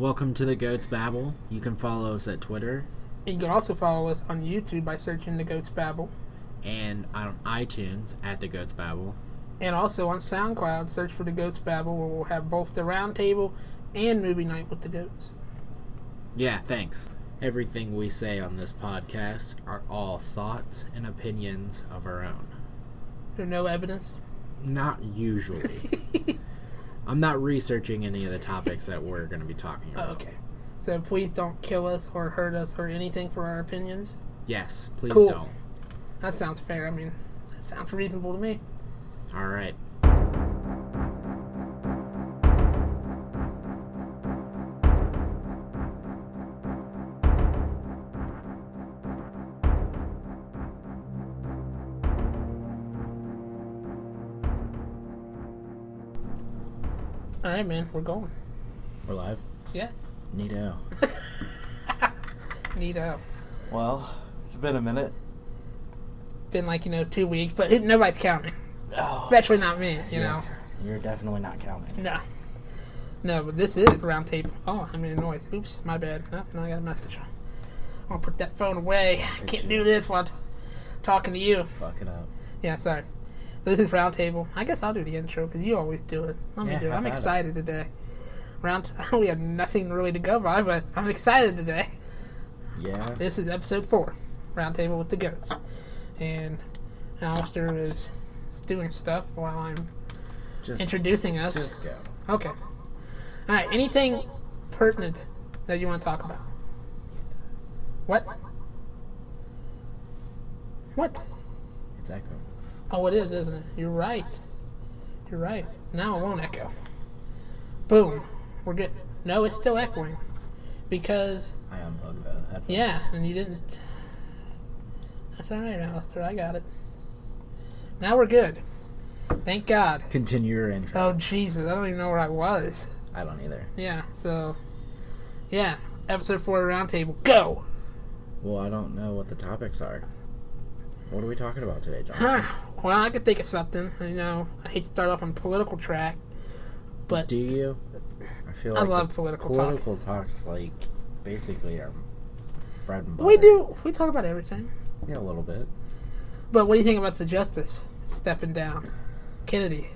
Welcome to the Goats Babble. You can follow us at Twitter You can also follow us on YouTube by searching The Goats Babble. and on iTunes at the Goats Babble. And also on SoundCloud, search for The Goats Babble, where we'll have both the roundtable and movie night with the goats. Yeah, thanks. Everything we say on this podcast are all thoughts and opinions of our own. There's no evidence. Not usually. I'm not researching any of the topics that we're going to be talking Oh, about. okay. So please don't kill us or hurt us or anything for our opinions. Yes, please Cool. don't. That sounds fair. I mean, that sounds reasonable to me. All right. Right, man, we're going. We're live. Yeah, Neato. neato. Well, it's been a minute. Been like you know two weeks, but it- nobody's counting, Oh, especially not me. You know, You're definitely not counting. no, no. But this is round table. Oh, I made a noise. Oops, my bad. No, no, I got a message. I'm gonna put that phone away. I can't do this while t- talking to you. Fuck it up. Yeah, sorry. This is round table. I guess I'll do the intro because you always do it. Let me Yeah, do it. I'm about it? excited today. Round. we have nothing really to go by, but I'm excited today. Yeah. This is episode four, Roundtable with the goats, and Alistair is doing stuff while I'm Just, introducing us. just go. Okay. All right. Anything pertinent that you want to talk about? What? What? It's echo. Oh, it is, isn't it? You're right. You're right. Now it won't echo. Boom. We're good. No, it's still echoing. Because, I unplugged the headphones. yeah, and you didn't. That's alright, Alistair. I got it. Now we're good. Thank God. Continue your intro. Oh, Jesus. I don't even know where I was. I don't either. Yeah, so. Yeah. Episode 4 Roundtable. Go! Well, I don't know what the topics are. What are we talking about today, John? Huh. Well, I could think of something. You know, I hate to start off on political track, but Do you? I feel I like love the political talk. political talks, like, basically are bread and butter. we do. We talk about everything. Yeah, a little bit. But what do you think about the justice stepping down? Kennedy.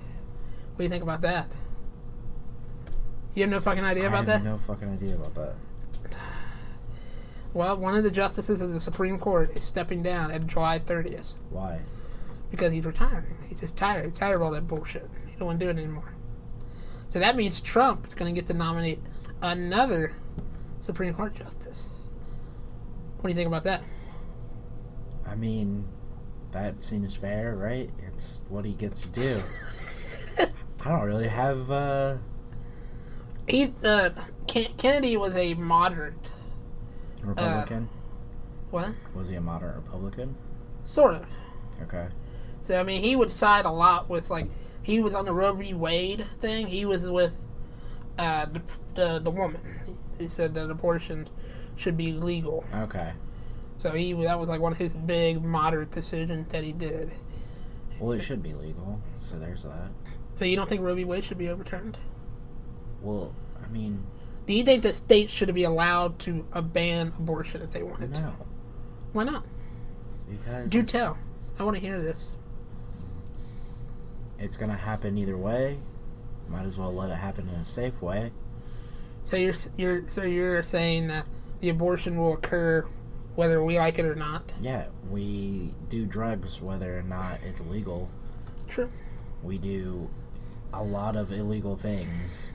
What do you think about that? You have no fucking idea I about have that? no fucking idea about that. Well, one of the justices of the Supreme Court is stepping down at July 30th Why? because he's retiring. He's just tired. He's tired of all that bullshit. He don't want to do it anymore. So that means Trump is going to get to nominate another Supreme Court justice. What do you think about that? I mean, that seems fair, right? It's what he gets to do. I don't really have, uh, He, uh, Kennedy was a moderate. Republican. What? Was he a moderate Republican? Sort of. Okay. So I mean, he would side a lot with like he was on the Roe v. Wade thing. He was with uh, the, the the woman. He said that abortion should be legal. Okay. So he that was like one of his big moderate decisions that he did. Well, it should be legal, so there's that. So you don't think Roe v. Wade should be overturned? Well, I mean, Do you think that states should be allowed to uh, ban abortion if they wanted to? Why not? because Do tell. I want to hear this. it's gonna happen either way. Might as well let it happen in a safe way. So you're you're so you're saying that the abortion will occur whether we like it or not? Yeah, we do drugs whether or not it's legal. True. We do a lot of illegal things.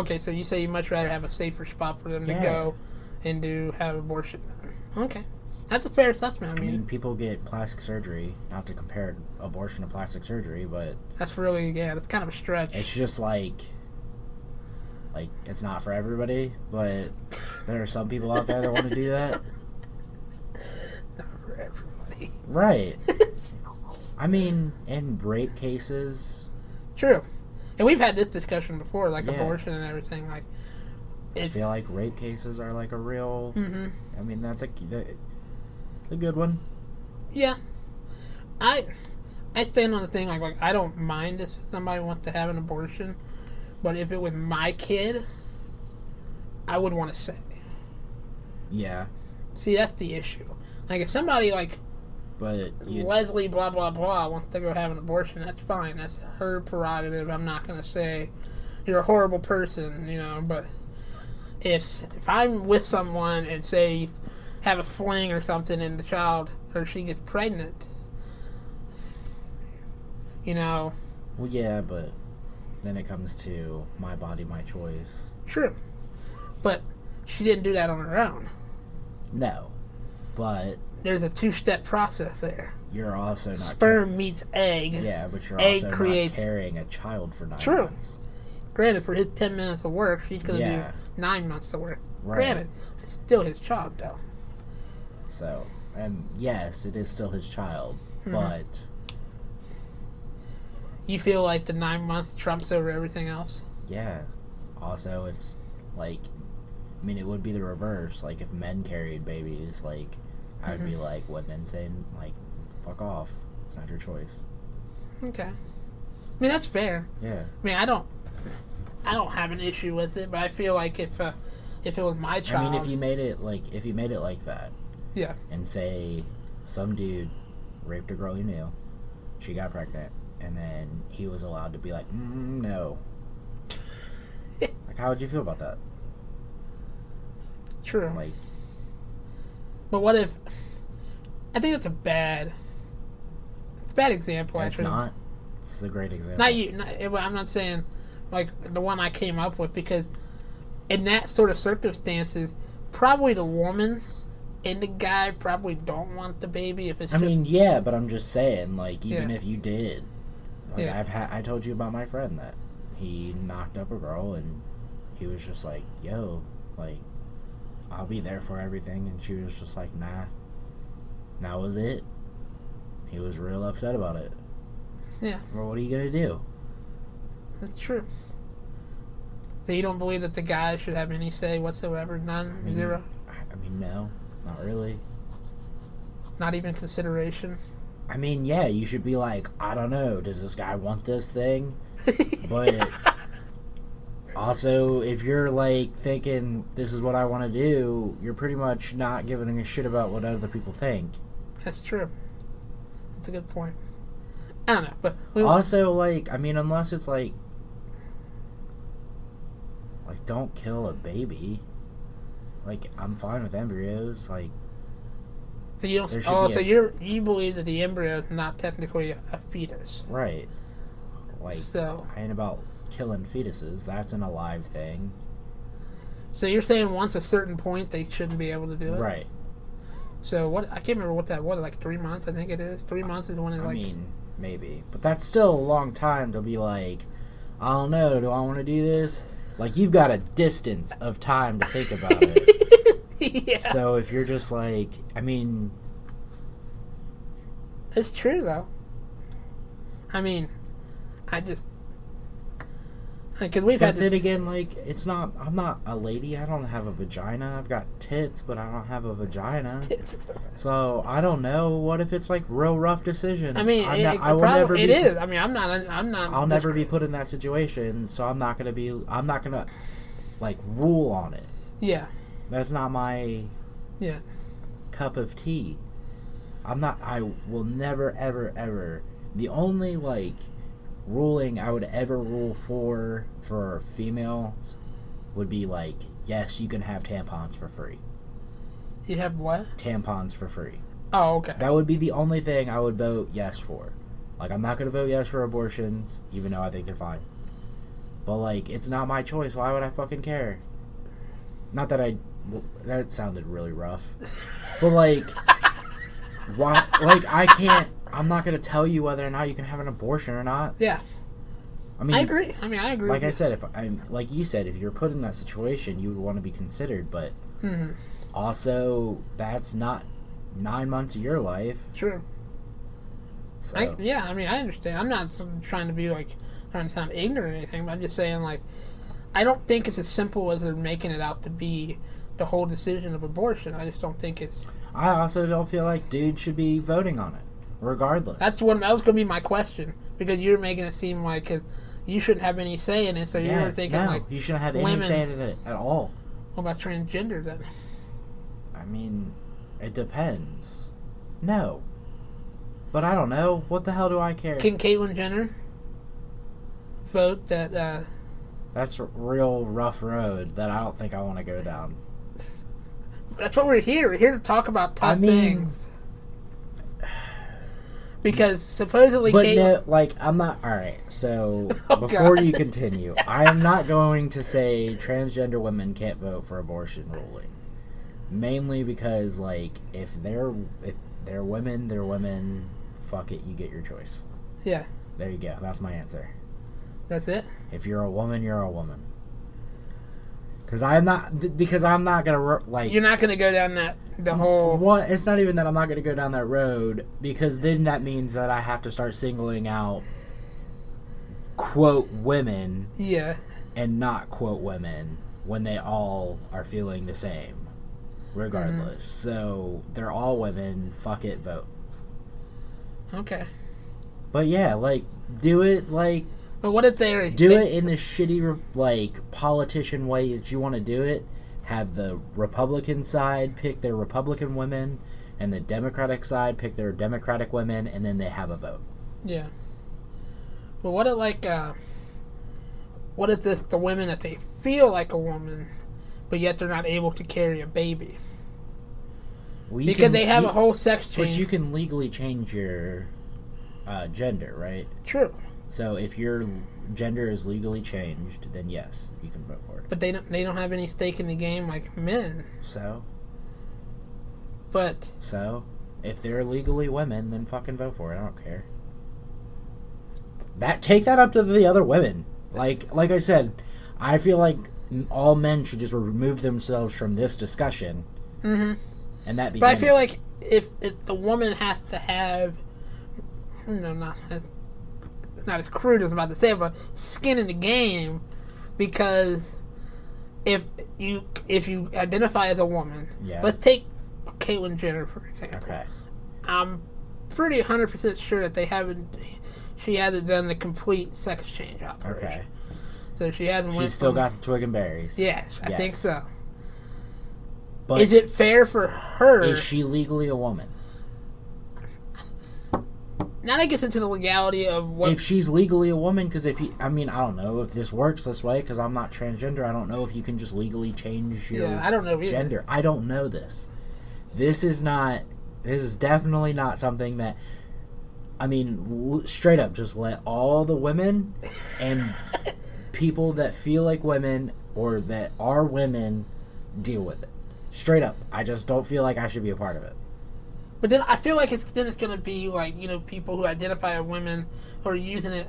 Okay, so you say you much rather have a safer spot for them to go and do have abortion. Okay, that's a fair assessment. I I mean, mean, people get plastic surgery. Not to compare abortion to plastic surgery, but that's really yeah, that's kind of a stretch. it's just like like it's not for everybody but there are some people out there that want to do that Not for everybody. right i mean in rape cases True, and we've had this discussion before, like Yeah. abortion and everything. Like, i feel like rape cases are like a real hmm i mean that's a, that- a good one yeah, I I stand on the thing like like I don't mind if somebody wants to have an abortion, but if it was my kid, I would want to say. Yeah, See, that's the issue. Like, if somebody like but Leslie blah blah blah wants to go have an abortion, that's fine. That's her prerogative. I'm not gonna say you're a horrible person, you know. But if if I'm with someone and say have a fling or something, and the child or she gets pregnant, you know, well, yeah, but then it comes to my body, my choice. true. But she didn't do that on her own. No, but There's a two step process there. you're also not Sperm meets egg. Yeah, but you're egg also creates- not carrying a child for nine True. months. Granted, for his ten minutes of work, she's gonna Yeah. do nine months of work. Right. Granted, it's still his child though. So, and yes, it is still his child, mm-hmm. but You feel like the nine months trumps over everything else? yeah. Also, it's like, I mean, it would be the reverse. Like, if men carried babies, like, I would be like, what women saying, like, fuck off. It's not your choice. Okay. I mean that's fair. Yeah. I mean I don't, I don't have an issue with it, but I feel like if uh, if it was my child, I mean, if you made it like, if you made it like that, yeah, and say some dude raped a girl you knew, she got pregnant, and then he was allowed to be like, mm, no. like, how would you feel about that? true. Like, but what if? I think that's a bad, it's a bad example. it's actually. not. It's a great example. Not you. Not, I'm not saying like the one I came up with because in that sort of circumstances, probably the woman and the guy probably don't want the baby if it's I just mean, yeah, but I'm just saying, like, even Yeah. if you did, like, Yeah. I've had, I told you about my friend that he knocked up a girl, and he was just like, "Yo, like, I'll be there for everything," and she was just like, "Nah." And that was it. He was real upset about it. yeah, Well, what are you gonna do? that's true. So you don't believe that the guy should have any say whatsoever? None, mean, zero, I, I mean, no, not really. not even consideration. I mean, yeah, you should be like, I don't know, does this guy want this thing? But also, if you're like thinking this is what I want to do, you're pretty much not giving a shit about what other people think. That's true. That's a good point. I don't know, but we Also, like, I mean, unless it's like, like, don't kill a baby. Like, I'm fine with embryos. Like, so you don't. Oh, so you're you believe that the embryo is not technically a fetus. right. Like, So I ain't about killing fetuses. That's an alive thing. So you're saying once a certain point they shouldn't be able to do it? Right. So what? I can't remember what that was. Like three months, I think it is. Three months is when it's I like. mean, maybe. But that's still a long time to be like, I don't know, do I want to do this? Like, you've got a distance of time to think about it. yeah, So if you're just like, I mean, it's true though. I mean, I just because we've but had then this. again, like, it's not, I'm not a lady. I don't have a vagina. I've got tits, but I don't have a vagina. Tits. So I don't know. What if it's like real rough decision? I mean, I'm it, not- it, I will never it be, is. I mean, I'm not. I'm not. I'll never be put in that situation, so I'm not gonna be. I'm not gonna like rule on it. Yeah, That's not my yeah. cup of tea. I'm not. I will never, ever, ever. The only like ruling I would ever rule for for females would be like, yes, you can have tampons for free. You have what? Tampons for free. Oh, okay. That would be the only thing I would vote yes for. Like, I'm not gonna vote yes for abortions, even though I think they're fine. But like, it's not my choice. Why would I fucking care? Not that I. well, That sounded really rough. But like, why? Like, I can't. I'm not gonna tell you whether or not you can have an abortion or not. yeah, I mean, I agree. I mean, I agree. like I you. said, if I'm like you said, if you're put in that situation, you would want to be considered. But Mhm. also, that's not nine months of your life. True. So I, yeah, I mean, I understand. I'm not trying to be like trying to sound ignorant or anything, but I'm just saying like I don't think it's as simple as they're making it out to be. The whole decision of abortion. I just don't think it's. I also don't feel like dudes should be voting on it, regardless. That's what that was going to be my question because you're making it seem like you shouldn't have any say in it. So yeah, you were thinking no, like, you shouldn't have any say in it at all. What about transgender then? I mean, it depends. No. But I don't know. What the hell do I care? Can Caitlyn Jenner vote that? Uh, That's a real rough road that I don't think I want to go down. that's what we're here. We're here to talk about tough I mean- things. Because supposedly But no, like I'm not. All right. So Oh, before God. you continue, I am not going to say transgender women can't vote for abortion ruling. Mainly because, like, if they're if they're women, they're women. Fuck it, you get your choice. Yeah, There you go. That's my answer. that's it. If you're a woman, you're a woman. Because I'm not. Because I'm not gonna like. You're not going to go down that the whole. One, it's not even that I'm not going to go down that road because then that means that I have to start singling out quote women Yeah, and not quote women when they all are feeling the same, regardless. Mm-hmm. So they're all women. Fuck it, vote. okay. But yeah, like do it like But what if they're do it in the shitty like politician way that you want to do it. Have the Republican side pick their Republican women, and the Democratic side pick their Democratic women, and then they have a vote. Yeah. But what if like uh, what if this the women that they feel like a woman, but yet they're not able to carry a baby Well, because can- they have you- a whole sex change. But you can legally change your uh, gender, right? True, So if your gender is legally changed, then yes, you can vote for it. but they don't they don't have any stake in the game like men. So, But so if they're legally women, then fucking vote for it. I don't care. That take that up to the other women. Like like I said, I feel like all men should just remove themselves from this discussion, hmm and that. Be But I feel it. like if if the woman has to have, you know, not not as crude as I was about to say, but skin in the game, because if you if you identify as a woman, Yeah. let's take Caitlyn Jenner for example. okay. I'm pretty hundred percent sure that they haven't. She hasn't done the complete sex change operation. Okay. So she hasn't. She's still from- got the twig and berries. Yes, I think so. But Is it fair for her? is she legally a woman? Now that gets into the legality of what. if she's legally a woman because if you i mean i don't know if this works this way because i'm not transgender i don't know if you can just legally change your yeah, I don't know either. gender i don't know this this is not this is definitely not something that i mean l- straight up just let all the women and people that feel like women or that are women deal with it straight up i just don't feel like i should be a part of it But then I feel like it's then it's gonna be like you know people who identify as women who are using it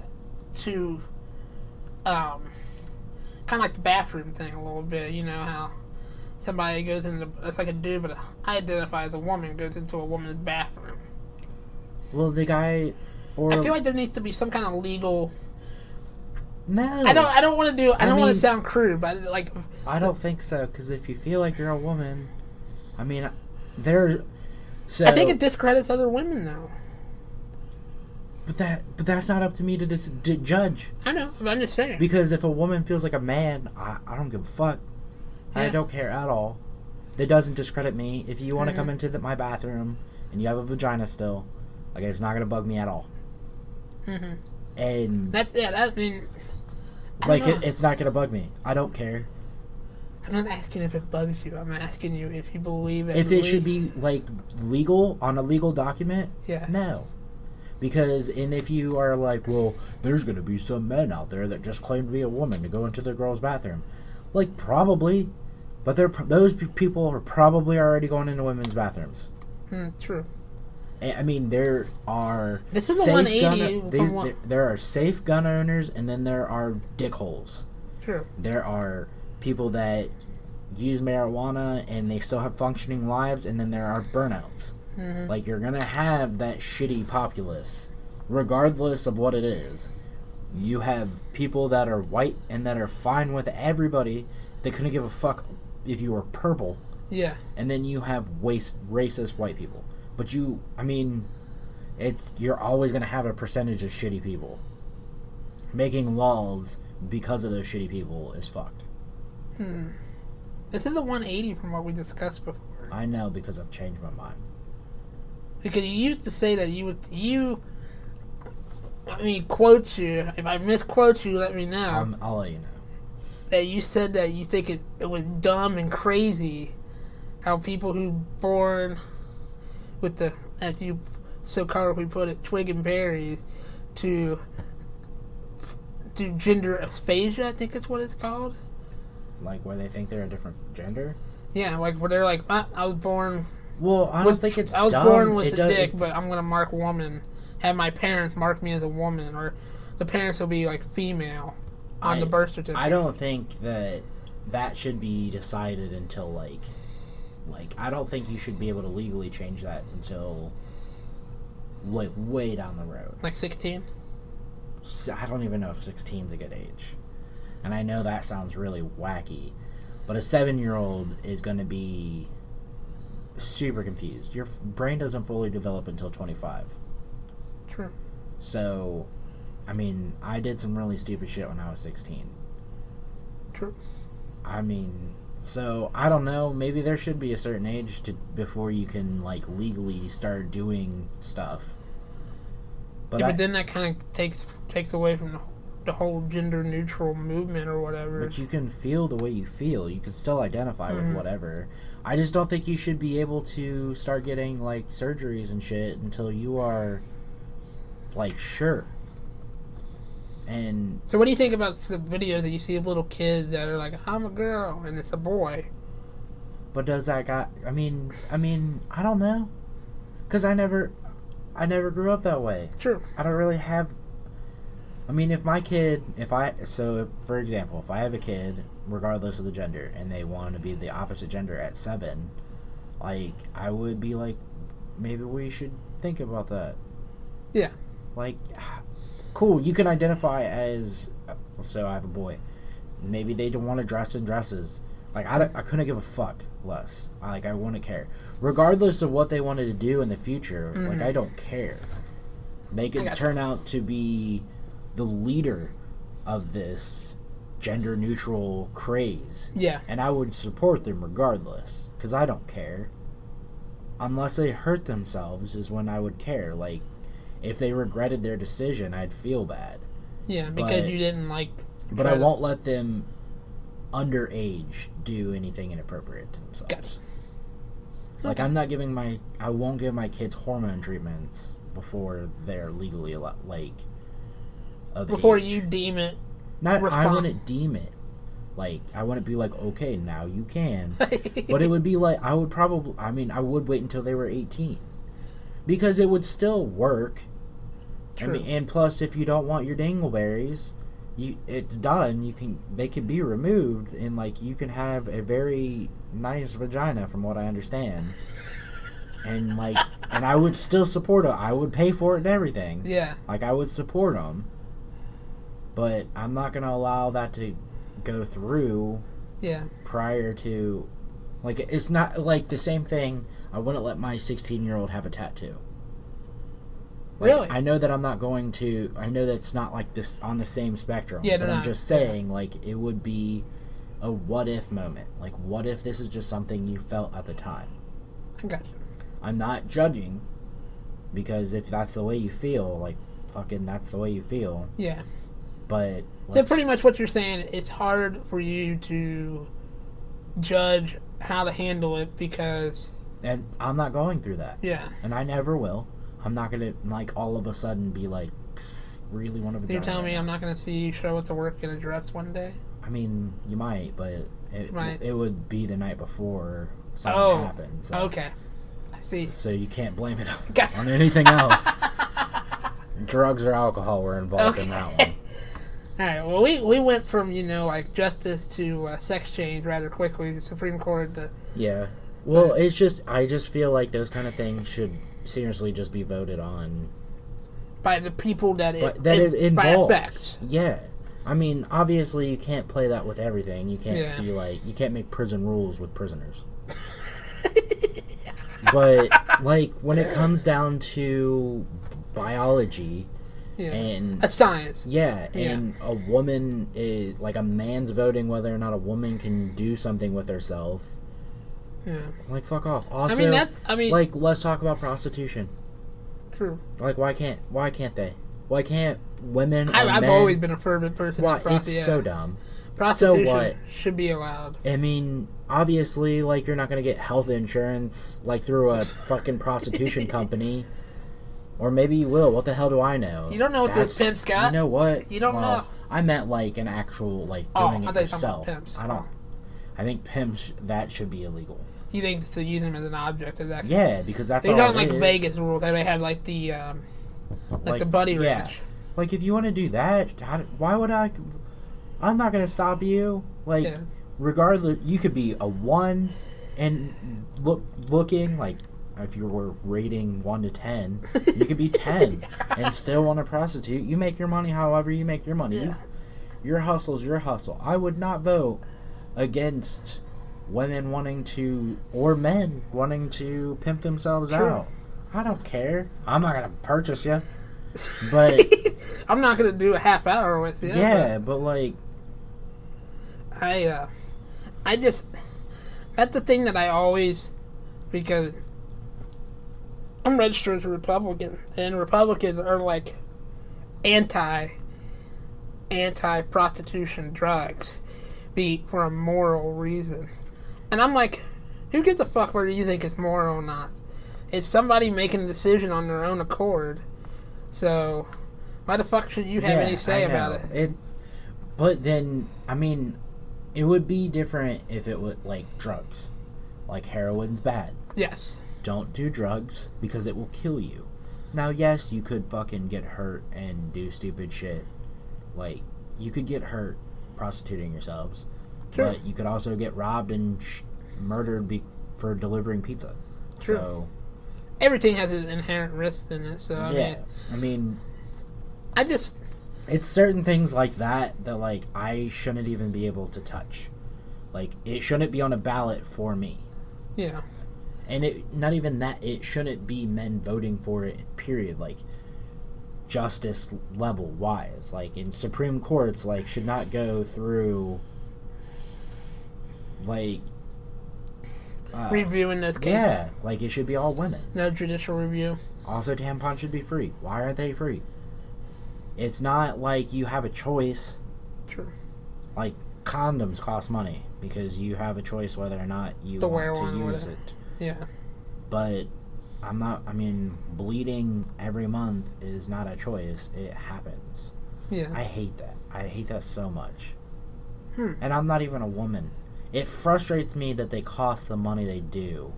to, um, kind of like the bathroom thing a little bit. You know how somebody goes into it's like a dude, but I identify as a woman goes into a woman's bathroom. well the guy or I feel like there needs to be some kind of legal. no I don't. I don't want to do. I, I don't want to sound crude, but like I don't think so because if you feel like you're a woman, I mean, there. So, I think it discredits other women though. but that but that's not up to me to, dis- to judge I know. I'm just saying. because if a woman feels like a man, I, I don't give a fuck. I don't care at all. That doesn't discredit me. If you want to come Mhm. into the, my bathroom and you have a vagina still, like it's not gonna bug me at all. hmm And That's yeah. That I mean, like it, it's not gonna bug me. I don't care. I'm not asking if it bugs you. I'm asking you if you believe it. If it should be like legal on a legal document, Yeah. No. Because, and if you are like, well, there's going to be some men out there that just claim to be a woman to go into the girl's bathroom. Like, probably. But they're, those people are probably already going into women's bathrooms. Hmm, true. I mean, there are. This is a 180 gun- these- there, there are safe gun owners, and then there are dickholes. True. There are people that use marijuana and they still have functioning lives, and then there are burnouts. hmm Like you're gonna have that shitty populace, regardless of what it is. You have people that are white and that are fine with everybody. They couldn't give a fuck if you were purple, Yeah. and then you have waste racist white people. But you, I mean, it's you're always gonna have a percentage of shitty people. Making laws because of those shitty people is fucked. Hmm. This is a 180 from what we discussed before. I know because I've changed my mind. Because you used to say that you would you. I mean, quote you. If I misquote you, let me know. Um, I'll let you know. that you said that you think it, it was dumb and crazy how people who born with the as you so colorfully put it twig and berries to do gender aphasia I think it's what it's called Like where they think they're a different gender. yeah like where they're like "Ah, I was born Well, I don't with, think it's. I was dumb. born with It a does- dick but I'm gonna mark woman have my parents mark me as a woman or the parents will be like female on the I- birth certificate I don't think that that should be decided until like, like I don't think you should be able to legally change that until, like way down the road. like sixteen. I don't even know if 16 is a good age, and I know that sounds really wacky, but a seven-year-old is going to be super confused. Your f- brain doesn't fully develop until 25. true So, I mean, I did some really stupid shit when I was 16. true I mean, so I don't know. Maybe there should be a certain age to before you can like legally start doing stuff. But, yeah, I, but then that kind of takes takes away from the, the whole gender neutral movement or whatever. but you can feel the way you feel. You can still identify Mhm. with whatever. I just don't think you should be able to start getting like surgeries and shit until you are like sure. And so, what do you think about the videos that you see of little kids that are like, "I'm a girl" and it's a boy? But does that got? I mean, I mean, I don't know, cause I never, I never grew up that way. True. I don't really have. I mean, if my kid, if I, so if, for example, if I have a kid, regardless of the gender, and they want to be the opposite gender at seven, like I would be like, maybe we should think about that. Yeah. Like, cool, you can identify as. So I have a boy. Maybe they don't want to dress in dresses. Like I, I couldn't give a fuck less. I, like I wouldn't care, regardless of what they wanted to do in the future. Like Mhm. I don't care. They could turn out to be the leader of this gender neutral craze, Yeah. and I would support them regardless because I don't care. Unless they hurt themselves, is when I would care. Like if they regretted their decision, I'd feel bad. Yeah. Because But- you didn't like. But I to- won't let them underage do anything inappropriate to themselves. Gotcha. Like I'm not giving my I won't give my kids hormone treatments before they're legally like Before age. you deem it. not I wouldn't deem it like I wouldn't be like okay now you can but it would be like I would probably I mean I would wait until they were 18 because it would still work I True. mean, and plus, if you don't want your dingleberries, you it's done. You can they can be removed, and like you can have a very nice vagina, from what I understand. and like, and I would still support it. I would pay for it and everything. yeah. Like I would support them, but I'm not gonna allow that to go through Yeah. prior to, like it's not like the same thing. I wouldn't let my 16 year old have a tattoo. Like, Really? I know that I'm not going to. I know that's not like this on the same spectrum. Yeah, but I'm not, just yeah. saying, like, it would be a what if moment. Like, what if this is just something you felt at the time? I got you. I'm not judging because if that's the way you feel, like, fucking, that's the way you feel. Yeah. But So pretty much what you're saying, it's hard for you to judge how to handle it because and I'm not going through that, yeah. and I never will. I'm not gonna like all of a sudden be like, really one of the. You're telling me I'm not going to see you show up to work in a dress one day? I mean, you might, but it might. it would be the night before something Oh, happens. So, Okay. I see. So you can't blame it on, on anything else. Drugs or alcohol were involved in that one. All right. Well, we, we went from you know like justice to uh, sex change rather quickly. The Supreme Court. The, Yeah. Well, it's just I just feel like those kind of things should seriously just be voted on. by the people that it, But that it, it by involves. affects. Yeah. I mean, obviously you can't play that with everything. You can't Yeah. be like you can't make prison rules with prisoners. but like when it comes down to biology Yeah. And That's science. yeah, Yeah. and a woman is like a man's voting whether or not a woman can do something with herself. Yeah. Like fuck off. Also, I mean that. I mean, like let's talk about prostitution. true. Like why can't why can't they? Why can't women? I, i've men- always been a fervent person. Why it's yeah. so dumb. Prostitution what? should be allowed. I mean, obviously, like you're not gonna get health insurance like through a fucking prostitution company, or maybe you will. What the hell do I know? You don't know what this pimp's got. You know what? You don't know. I meant like an actual like Oh, doing I it thought you were talking about yourself. I don't. I think pimps that should be illegal. You think to use them as an object is actually? Yeah, because that's They it like is. Vegas that They had like the um, like, the Bunny yeah. ranch. Like if you want to do that, how, why would I? I'm not gonna stop you. Like Yeah. regardless, you could be a one and look looking like if you were rating one to ten, you could be ten and still want to prostitute. You make your money however you make your money. Yeah. Your hustle's your hustle. I would not vote against women wanting to or men wanting to pimp themselves out. I don't care. I'm not gonna purchase you, but I'm not gonna do a half hour with you. yeah, but like I uh, I just that's the thing that I always because I'm registered as a Republican, and Republicans are like anti anti prostitution drugs, be for a moral reason, and I'm like, who gives a fuck whether you think it's moral or not? It's somebody making a decision on their own accord, so why the fuck should you have yeah, any say about it? It, but then I mean, it would be different if it was like drugs, like heroin's bad. Yes, Don't do drugs because it will kill you. Now, yes, you could fucking get hurt and do stupid shit. Like you could get hurt prostituting yourselves, Sure. but you could also get robbed and sh- murdered be- for delivering pizza. True. So everything has its inherent risks in it. So I yeah, mean, I mean, I just it's certain things like that that like I shouldn't even be able to touch. Like it shouldn't be on a ballot for me. yeah. And it not even that it shouldn't be men voting for it period like justice level wise. Like in supreme courts like should not go through like uh, Reviewing those cases, yeah like it should be all women. No judicial review. also tampons should be free. Why aren't they free? It's not like you have a choice. True. like condoms cost money because you have a choice whether or not you To want to use it. Yeah. But I'm not. I mean, bleeding every month is not a choice. It happens. Yeah. I hate that. I hate that so much. Hmm. And I'm not even a woman. It frustrates me that they cost the money they do.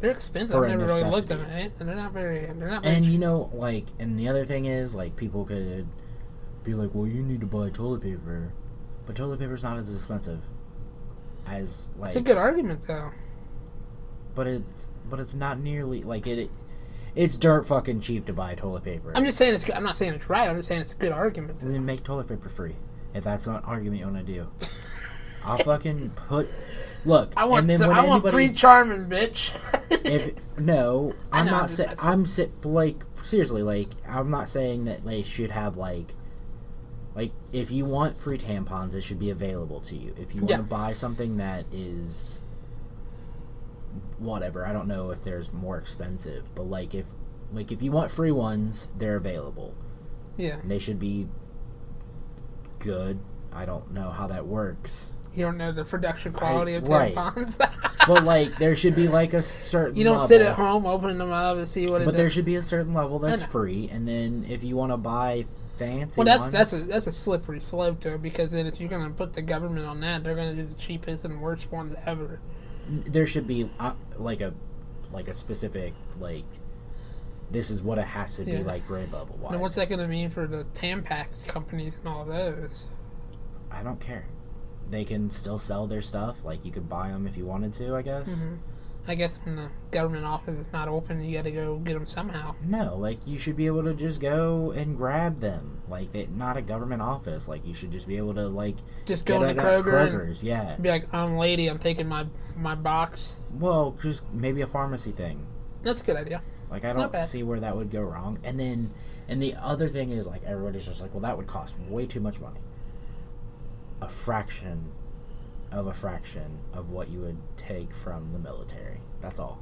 they're expensive. I've never really looked at them, right? And they're not very. They're not. And cheap. you know, like, and the other thing is, like, people could be like, "Well, you need to buy toilet paper," but toilet paper's not as expensive as like. it's a good argument, though. But it's but it's not nearly like it. It's dirt fucking cheap to buy toilet paper. I'm just saying it's. good. I'm not saying it's right. I'm just saying it's a good argument. then make toilet paper free. If that's not an argument you want to do, I'll fucking put. Look, I want. and then so I want anybody- free Charmin, bitch. If no, I'm know, not saying. I'm si- like seriously, like I'm not saying that they should have like. Like if you want free tampons, it should be available to you. If you want Yeah. to buy something that is whatever, I don't know if there's more expensive, but like if like if you want free ones, they're available. yeah. They should be good. I don't know how that works. You don't know the production quality of tampons. right. But like there should be like a certain you don't level. sit at home, open them up, and see what it But there should be a certain level that's free, and then if you want to buy fancy Well, that's ones, that's a that's a slippery slope though, because then if you're gonna put the government on that, they're gonna do the cheapest and worst ones ever. There should be uh, like a like a specific like this is what it has to be Yeah. like grade level And what's that gonna mean for the Tampax companies and all those? I don't care. They can still sell their stuff. Like you could buy them if you wanted to. I guess. Mhm. I guess when the government office is not open, you got to go get them somehow. No, like you should be able to just go and grab them. Like not a government office. Like you should just be able to like Just go to Kroger Kroger's. Yeah. be like, "I'm lady, I'm taking my my box." Well, just maybe a pharmacy thing. That's a good idea. Like I don't see where that would go wrong. And then And the other thing is like everybody's just like, well, that would cost way too much money. A fraction of a fraction of what you would take from the military. That's all.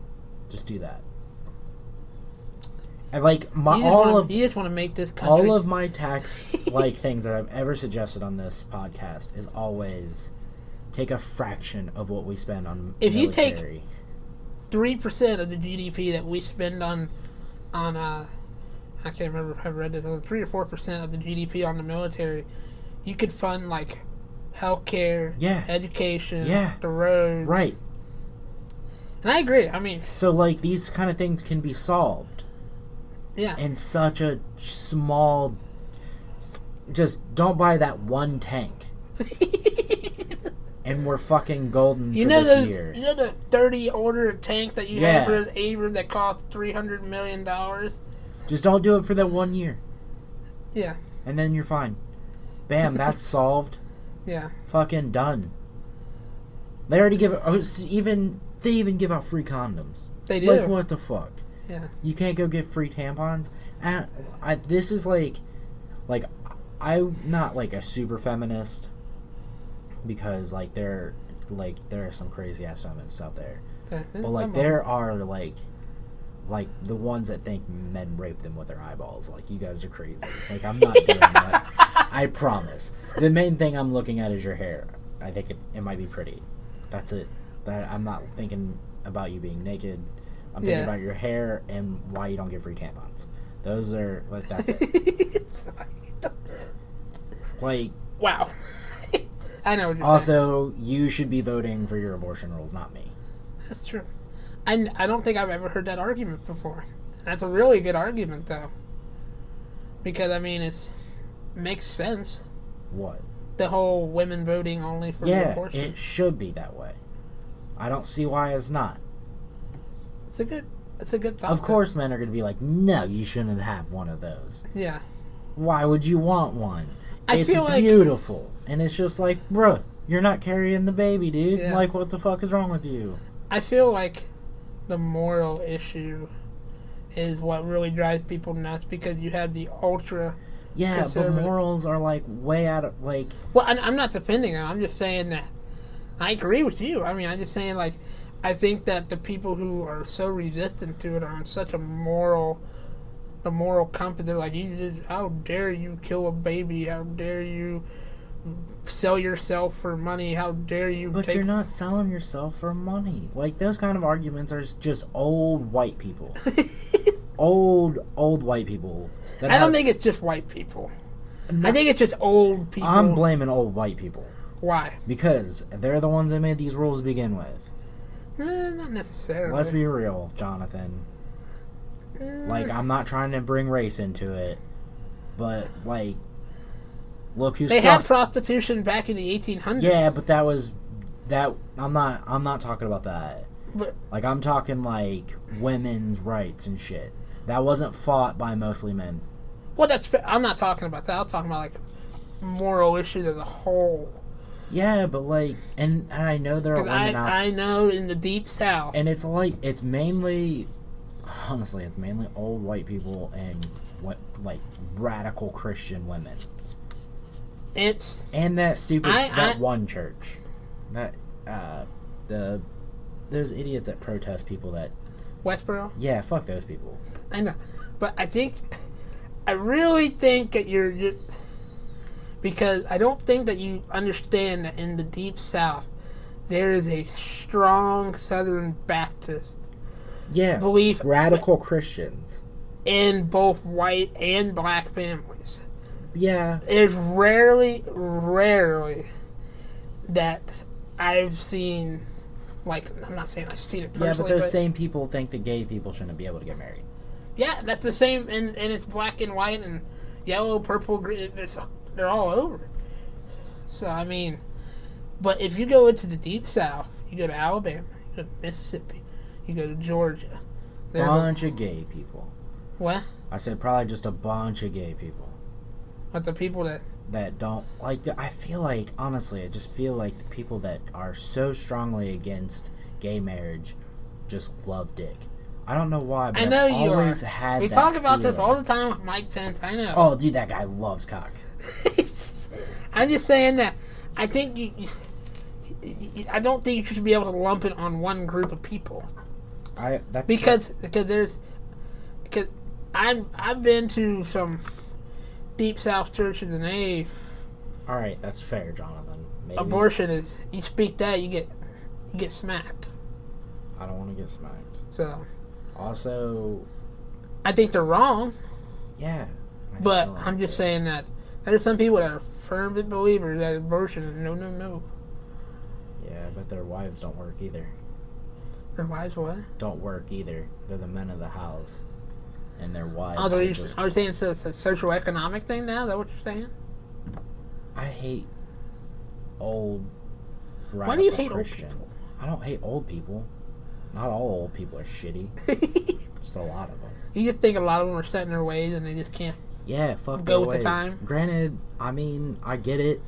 Just do that. And like my all wanna, of you just want to make this country. all of my tax like things that I've ever suggested on this podcast is always take a fraction of what we spend on If you take- three percent of the GDP that we spend on on uh I can't remember if I read this three or four percent of the GDP on the military, you could fund like healthcare, Yeah. education, Yeah. the roads, right. And I agree. I mean, So like these kind of things can be solved yeah, in such a small just don't buy that one tank and we're fucking golden you know this the year. you know the thirty order tank that you Yeah. have for this Abrams that cost three hundred million dollars. Just don't do it for that one year. Yeah, And then you're fine. Bam, that's solved. Yeah. Fucking done. They already give oh, even they even give out free condoms. They do. Like what the fuck? Yeah. You can't go get free tampons. And I, this is like, like, I'm not like a super feminist because like there, like there are some crazy ass feminists out there. There- But like there are like, like the ones that think men rape them with their eyeballs. Like you guys are crazy. Like I'm not doing that. I promise. The main thing I'm looking at is your hair. I think it, it might be pretty. That's it. That I'm not thinking about you being naked. I'm thinking Yeah. about your hair and why you don't get free tampons. Those are like that's it. like wow. I know what you're saying. also you should be voting for your abortion rules, not me. That's true. I, I don't think I've ever heard that argument before. That's a really good argument, though. Because, I mean, it's makes sense. What? The whole women voting only for yeah, abortion. it should be that way. I don't see why it's not. it's a good it's a good thought. Of course, men are going to be like, no, you shouldn't have one of those. Yeah. Why would you want one? I it's feel like- beautiful. And it's just like, bruh, you're not carrying the baby, dude. Yeah. Like, what the fuck is wrong with you? I feel like the moral issue is what really drives people nuts because you have the ultra. Yeah, but morals are like way out of, like, Well, I, I'm not defending them. I'm just saying that I agree with you. I mean, I'm just saying like I think that the people who are so resistant to it are on such a moral, a moral compass. They're like, you just, how dare you kill a baby? How dare you sell yourself for money? How dare you but take? you're not selling yourself for money. Like, those kind of arguments are just old white people. old, old white people. that I don't think it's just white people. I think it's just old people. I'm blaming old white people. Why? Because they're the ones that made these rules to begin with. Eh, not necessarily. Let's be real, Jonathan. Eh, Like, I'm not trying to bring race into it, but like, look who's they had prostitution back in the 1800s. yeah, but that was that. I'm not. I'm not talking about that. but Like, I'm talking like women's rights and shit. That wasn't fought by mostly men. Well, that's. I'm not talking about that. I'm talking about like moral issues as a whole. Yeah, but like, and, and I know there are women out, I, I know in the deep south, and it's like it's mainly, honestly, it's mainly old white people and what like radical Christian women. it's And that stupid I- that I- one church, that uh, the those idiots that protest people that Westboro. yeah fuck those people. I know, but I think I really think that you're, you because I don't think that you understand that in the deep south there is a strong Southern Baptist Yeah, belief radical Christians. in both white and black families. Yeah, It's rarely, rarely that I've seen, like, I'm not saying I've seen it personally, yeah, but those but same people think that gay people shouldn't be able to get married. yeah, that's the same, and, and it's black and white and yellow, purple, green, it's, they're all over. So, I mean, but if you go into the deep south, you go to Alabama, you go to Mississippi, you go to Georgia, there's a, Bunch of gay people. what? I said probably just a bunch of gay people. But the people that, that don't like I feel like honestly I just feel like the people that are so strongly against gay marriage just love dick. I don't know why, but I know I've you always are. had We talk about this all the time with Mike Pence. I know. Oh, dude, that guy loves cock. I'm just saying that I think you, you, I don't think you should be able to lump it on one group of people I that's because because there's because I'm I've been to some deep south Church churches and they all right. That's fair, Jonathan. Maybe abortion is you speak that you get you get smacked. I don't want to get smacked. So Also, I think they're wrong, yeah. But I'm just too. saying that there's some people that are firm believers that abortion is no no no. Yeah, but their wives don't work either. Their wives what? Don't work either. They're the men of the house, and their wives. Oh, are you, just, are you saying it's a, it's a social economic thing now? Is that what you're saying? I hate old. Why do you hate old people? I don't hate old people. Not all old people are shitty. just a lot of them. You just think a lot of them are set in their ways and they just can't. Yeah, fuck Go with the ways. time. Granted, I mean, I get it.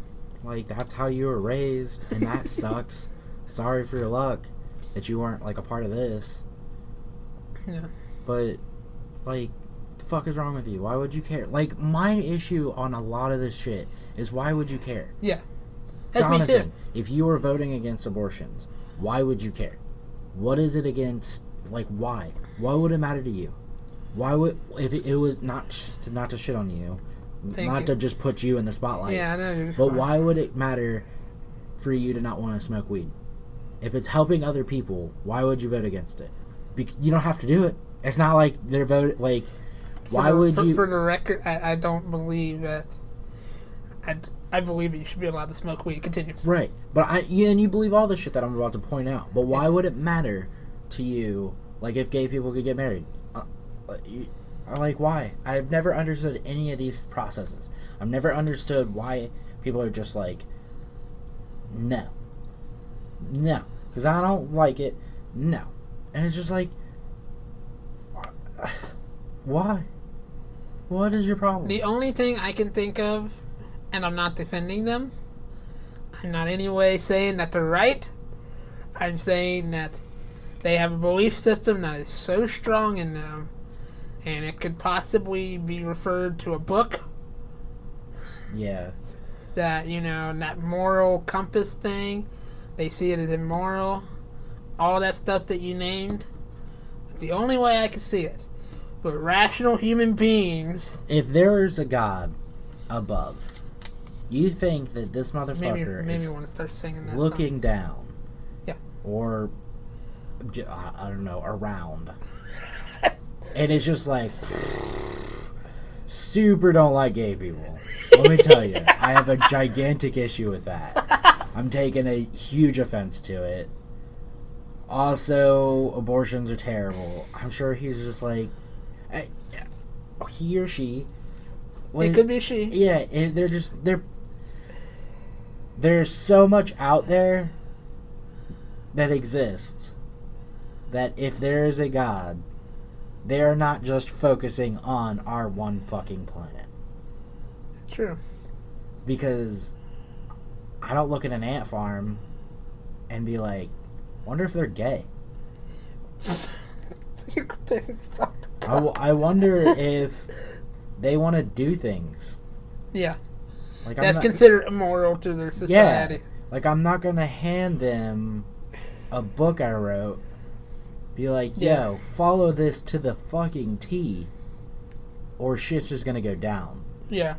Like that's how you were raised, and that sucks. Sorry for your luck that you weren't like a part of this. Yeah. But like, the fuck is wrong with you? Why would you care? Like, my issue on a lot of this shit is why would you care? Yeah. That's Jonathan, me too. if you were voting against abortions, why would you care? What is it against? Like, why? Why would it matter to you? Why would if it, it was not just not to shit on you, Thank not you. to just put you in the spotlight? yeah, I know. But why would it matter for you to not want to smoke weed? If it's helping other people, why would you vote against it? Bec- you don't have to do it. It's not like they're voting like. Why the- would for, you? For the record, I, I don't believe that. I, I believe that you should be allowed to smoke weed. Continue. Right, but I yeah, and you believe all the shit that I'm about to point out. But why would it matter to you? Like if gay people could get married, uh, uh, you, uh, like why? I've never understood any of these processes. I've never understood why people are just like, no, no, because I don't like it. No, and it's just like, why? What is your problem? The only thing I can think of, and I'm not defending them, I'm not in any way saying that they're right. I'm saying that they have a belief system that is so strong in them, and it could possibly be referred to a book yeah, that, you know, that moral compass thing. They see it as immoral. All that stuff that you named. The only way I can see it. But rational human beings if there's a god above, you think that this motherfucker maybe is want to start singing that song. looking down, Yeah. or I don't know, around, and it's just like super don't like gay people. Let me tell you, I have a gigantic issue with that. I'm taking a huge offense to it. Also, abortions are terrible. I'm sure he's just like, I, he or she. It could be she. yeah, and they're just they're there's so much out there that exists that if there is a god, they are not just focusing on our one fucking planet. True. Because I don't look at an ant farm and be like, wonder if they're gay. I, w- I wonder if they want to do things. yeah, Like I'm that's not- considered immoral to their society. Like I'm not gonna hand them a book I wrote. Be like, yo, Yeah. follow this to the fucking T, or shit's just gonna go down. Yeah,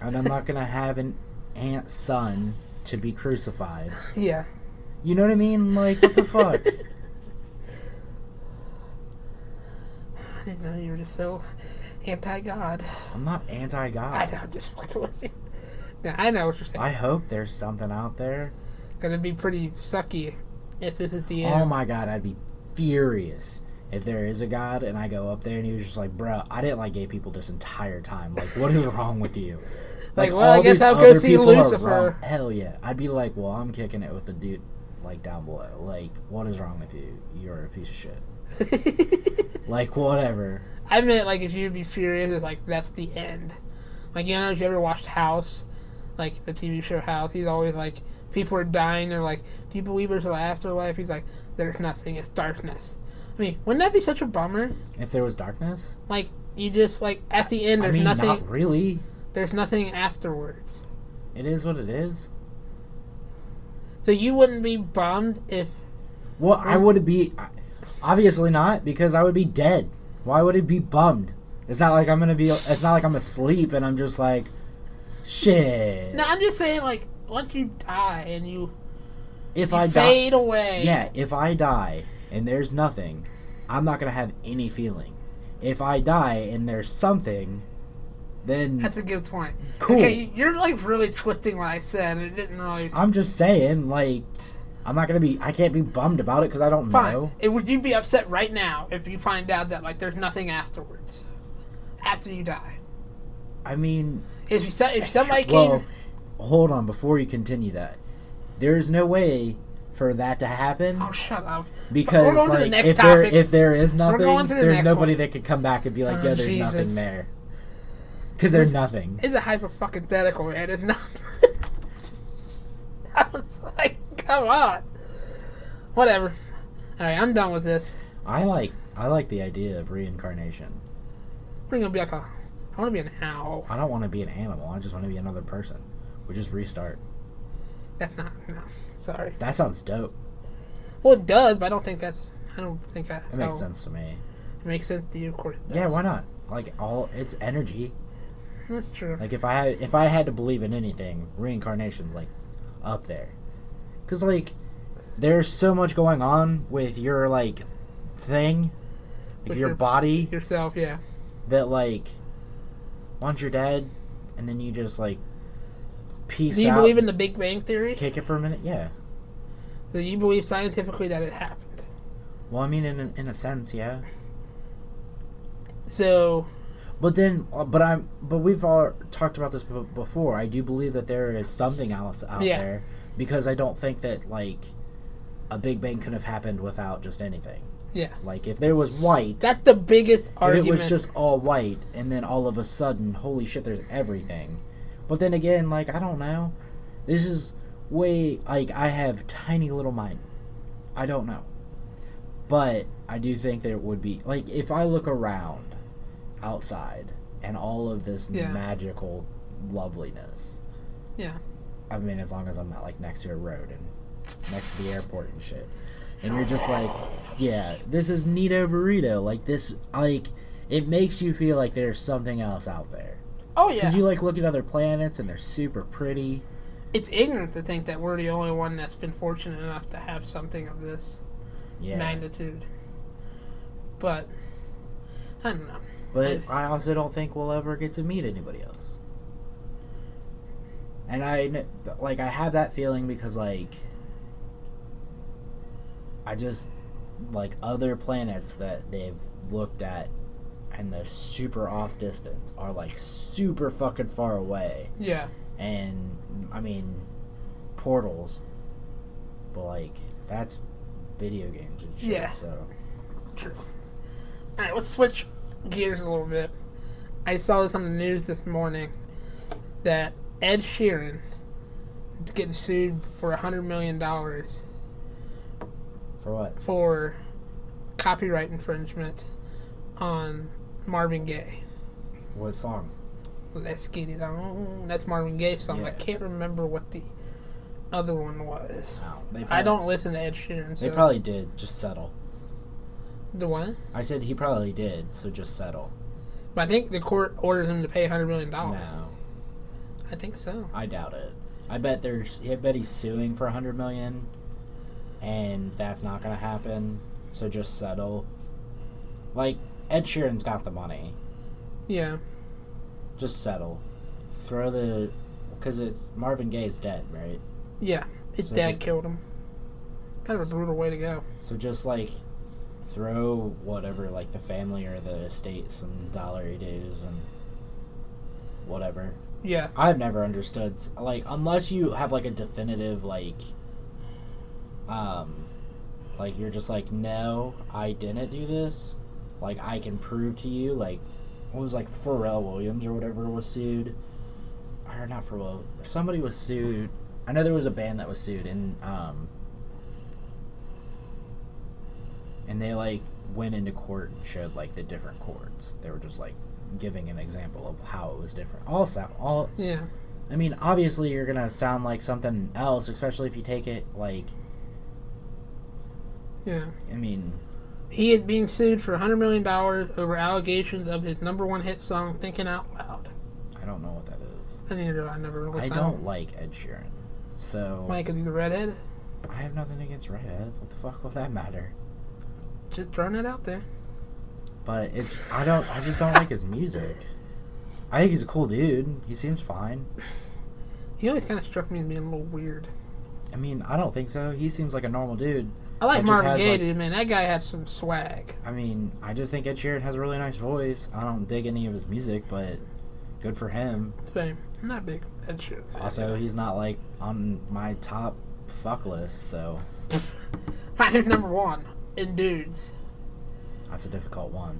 And I'm not gonna have an aunt son to be crucified. yeah. You know what I mean? Like, what the fuck? I didn't know you were just so anti-God. I'm not anti-God. I know, just fucking with you. Yeah, I know what you're saying. I hope there's something out there. It'd be pretty sucky if this is the oh end. Oh my god, I'd be furious if there is a god and I go up there and he was just like, "Bro, I didn't like gay people this entire time. Like, what is wrong with you?" Like, well, I guess I'll go see Lucifer. Hell yeah, I'd be like, "Well, I'm kicking it with the dude like down below. Like, what is wrong with you? You're a piece of shit. like, whatever." I meant like if you'd be furious if like that's the end. Like you know if you ever watched House, like the TV show House, he's always like people are dying, they're like, Do you believe there's an afterlife? He's like, There's nothing, it's darkness. I mean, wouldn't that be such a bummer? If there was darkness, Like you just like at the end, I there's mean, nothing. not really. There's nothing afterwards. It is what it is. So you wouldn't be bummed if Well, I would be obviously not because I would be dead. Why would it be bummed? It's not like I'm gonna be. It's not like I'm asleep and I'm just like, shit. No, I'm just saying, like, once you die and you, if you I die, fade away. yeah. If I die and there's nothing, I'm not gonna have any feeling. If I die and there's something, then That's a good point. Cool. Okay, you're like really twisting what I said. It didn't really. I'm just saying, like, I'm not gonna be. I can't be bummed about it because I don't Fine. know. It, would you be upset right now if you find out that like there's nothing afterwards, after you die? I mean, If you if somebody came, well, hold on before you continue that. There's no way for that to happen. oh shut up. Because We're going to the like next if there if there is nothing, the there's nobody one. that could come back and be like, Oh, yeah, there's nothing there. Because there's nothing. It's a hypothetical, man. It's not. I was like, come on. Whatever. All right, I'm done with this. I like I like the idea of reincarnation. I'm gonna be like a. I want to be an owl. I don't want to be an animal. I just want to be another person. We just restart. That's not. No, sorry. That sounds dope. Well, it does, but I don't think that's. I don't think that. It makes sense to me. It makes sense to you, of course. Yeah, why not? Like all it's energy. That's true. Like if I had, if I had to believe in anything, reincarnation's like up there. Cuz like there's so much going on with your like thing, like With your, your- body Yourself, yeah. that like once you're dead and then you just like peace Do you believe in the Big Bang Theory? kick it for a minute? Yeah. Do you believe scientifically that it happened? Well, I mean in a, in a sense, yeah. So, But then, uh, but I'm, but we've all talked about this before. I do believe that there is something else out Yeah. there because I don't think that like a Big Bang could have happened without just anything. yeah. Like if there was white, That's the biggest if argument. it was just all white, and then all of a sudden, holy shit, there's everything. But then again, like I don't know, this is way like I have tiny little mind. I don't know, but I do think there would be like if I look around outside and all of this Yeah. magical loveliness. Yeah. I mean, as long as I'm not like next to a road and next to the airport and shit. And you're just like, yeah, this is Nito Burrito. Like this, like it makes you feel like there's something else out there. Oh, yeah. Because you like look at other planets and they're super pretty. it's ignorant to think that we're the only one that's been fortunate enough to have something of this Yeah. magnitude. But, I don't know. But I also don't think we'll ever get to meet anybody else. And I like I have that feeling because like I just like other planets that they've looked at and the super off distance are like super fucking far away Yeah. and I mean portals but like that's video games and shit Yeah. so True. Alright, let's switch gears a little bit. I saw this on the news this morning that Ed Sheeran is getting sued for a hundred million dollars for what for copyright infringement on Marvin Gaye. what song Let's get it on. That's Marvin Gaye's song. I can't remember what the other one was. Wow. They I don't listen to Ed Sheeran. So They probably did. Just settle. the what? I said he probably did. So just settle. But I think the court orders him to pay hundred million dollars. No, I think so. I doubt it. I bet there's. I bet he's suing for a hundred million, and that's not gonna happen. So just settle. Like Ed Sheeran's got the money. Yeah. Just settle. Throw the. Because it's Marvin Gaye's dead, right? Yeah. His So dad just- killed him. Kind of a brutal way to go. So just like throw whatever, like the family or the estate, some dollary dues and whatever. Yeah. I've never understood like unless you have like a definitive like um like you're just like no I didn't do this like I can prove to you like it was like Pharrell Williams or whatever was sued or not Pharrell somebody was sued I know there was a band that was sued and um and they like went into court and showed like the different chords. They were just like giving an example of how it was different. All sound, all. Yeah. I mean, obviously you're gonna sound like something else, especially if you take it like. Yeah. I mean, He is being sued for $100 million over allegations of his number one hit song, Thinking Out Loud. I don't know what that is. I neither do I. Never really I don't like Ed Sheeran, so Mike, is he the redhead? I have nothing against redheads. What the fuck will that matter? Just throwing it out there. But it's I don't I just don't like his music. I think he's a cool dude. He seems fine. He always kind of struck me as being a little weird. I mean, I don't think so. He seems like a normal dude. I like has, Gaye, like- man. That guy had some swag. I mean, I just think Ed Sheeran has a really nice voice. I don't dig any of his music, but good for him. Same. I'm not big Ed Sheeran. Also, he's not like on my top fuck list, so is number one in dudes. That's a difficult one.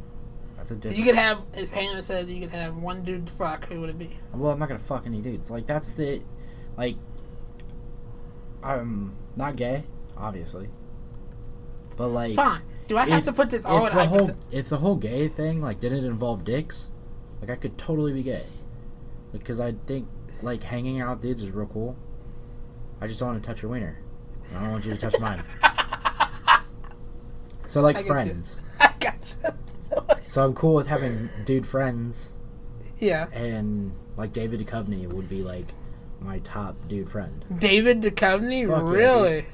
That's a difficult. You could have, as Hannah said, you could have one dude to fuck. Who would it be? Well, I'm not gonna fuck any dudes. Like that's the, like, I'm not gay, obviously, but like, Fine. Do I have if- to put this all if the whole hypothet- if the whole gay thing like didn't involve dicks, like I could totally be gay, because I think like hanging out with dudes is real cool. I just don't want to touch your wiener. I don't want you to touch mine. So like friends. I gotcha. So I'm cool with having dude friends, yeah. and like David Duchovny would be like my top dude friend. David Duchovny? Fuck yeah, really?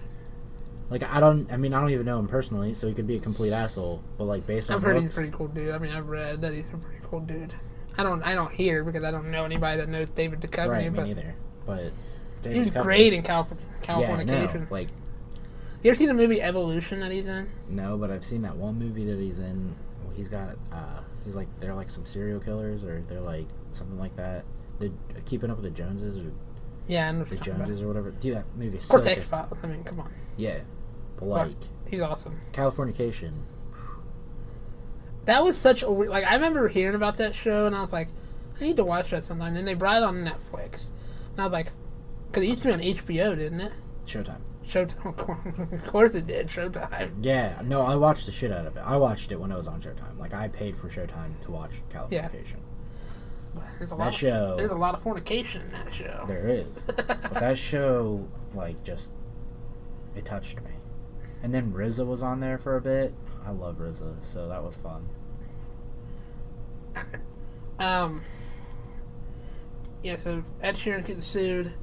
Like I don't, I mean I don't even know him personally, so he could be a complete asshole. But like based on I've heard he's a pretty cool dude. I mean, I've read that he's a pretty cool dude. I don't, I don't hear because I don't know anybody that knows David Duchovny, right? Me but neither. But David he was Duchovny- great in Cal- Yeah, no, like You ever seen the movie Evolution that he's in? no, but I've seen that one movie that he's in. He's got, uh, he's like they're like some serial killers, or they're like something like that. They're Keeping Up with the Joneses, or Yeah, the you're about. Joneses, or whatever. Dude, that movie is Of so course. X Files. I mean, come on. Yeah, but like He's awesome. Californication. That was such a weird. Like, I remember hearing about that show, and I was like, I need to watch that sometime. And then they brought it on Netflix. And I was like, because it used to be on HBO, didn't it? Showtime. Showtime. of course it did. Showtime. Yeah, no, I watched the shit out of it. I watched it when it was on Showtime. Like I paid for Showtime to watch Californication. There's a That lot. show- Of, there's a lot of fornication in that show. There is, but that show like just it touched me. And then RZA was on there for a bit. I love RZA, so that was fun. Um. Yeah, so Ed Sheeran getting sued.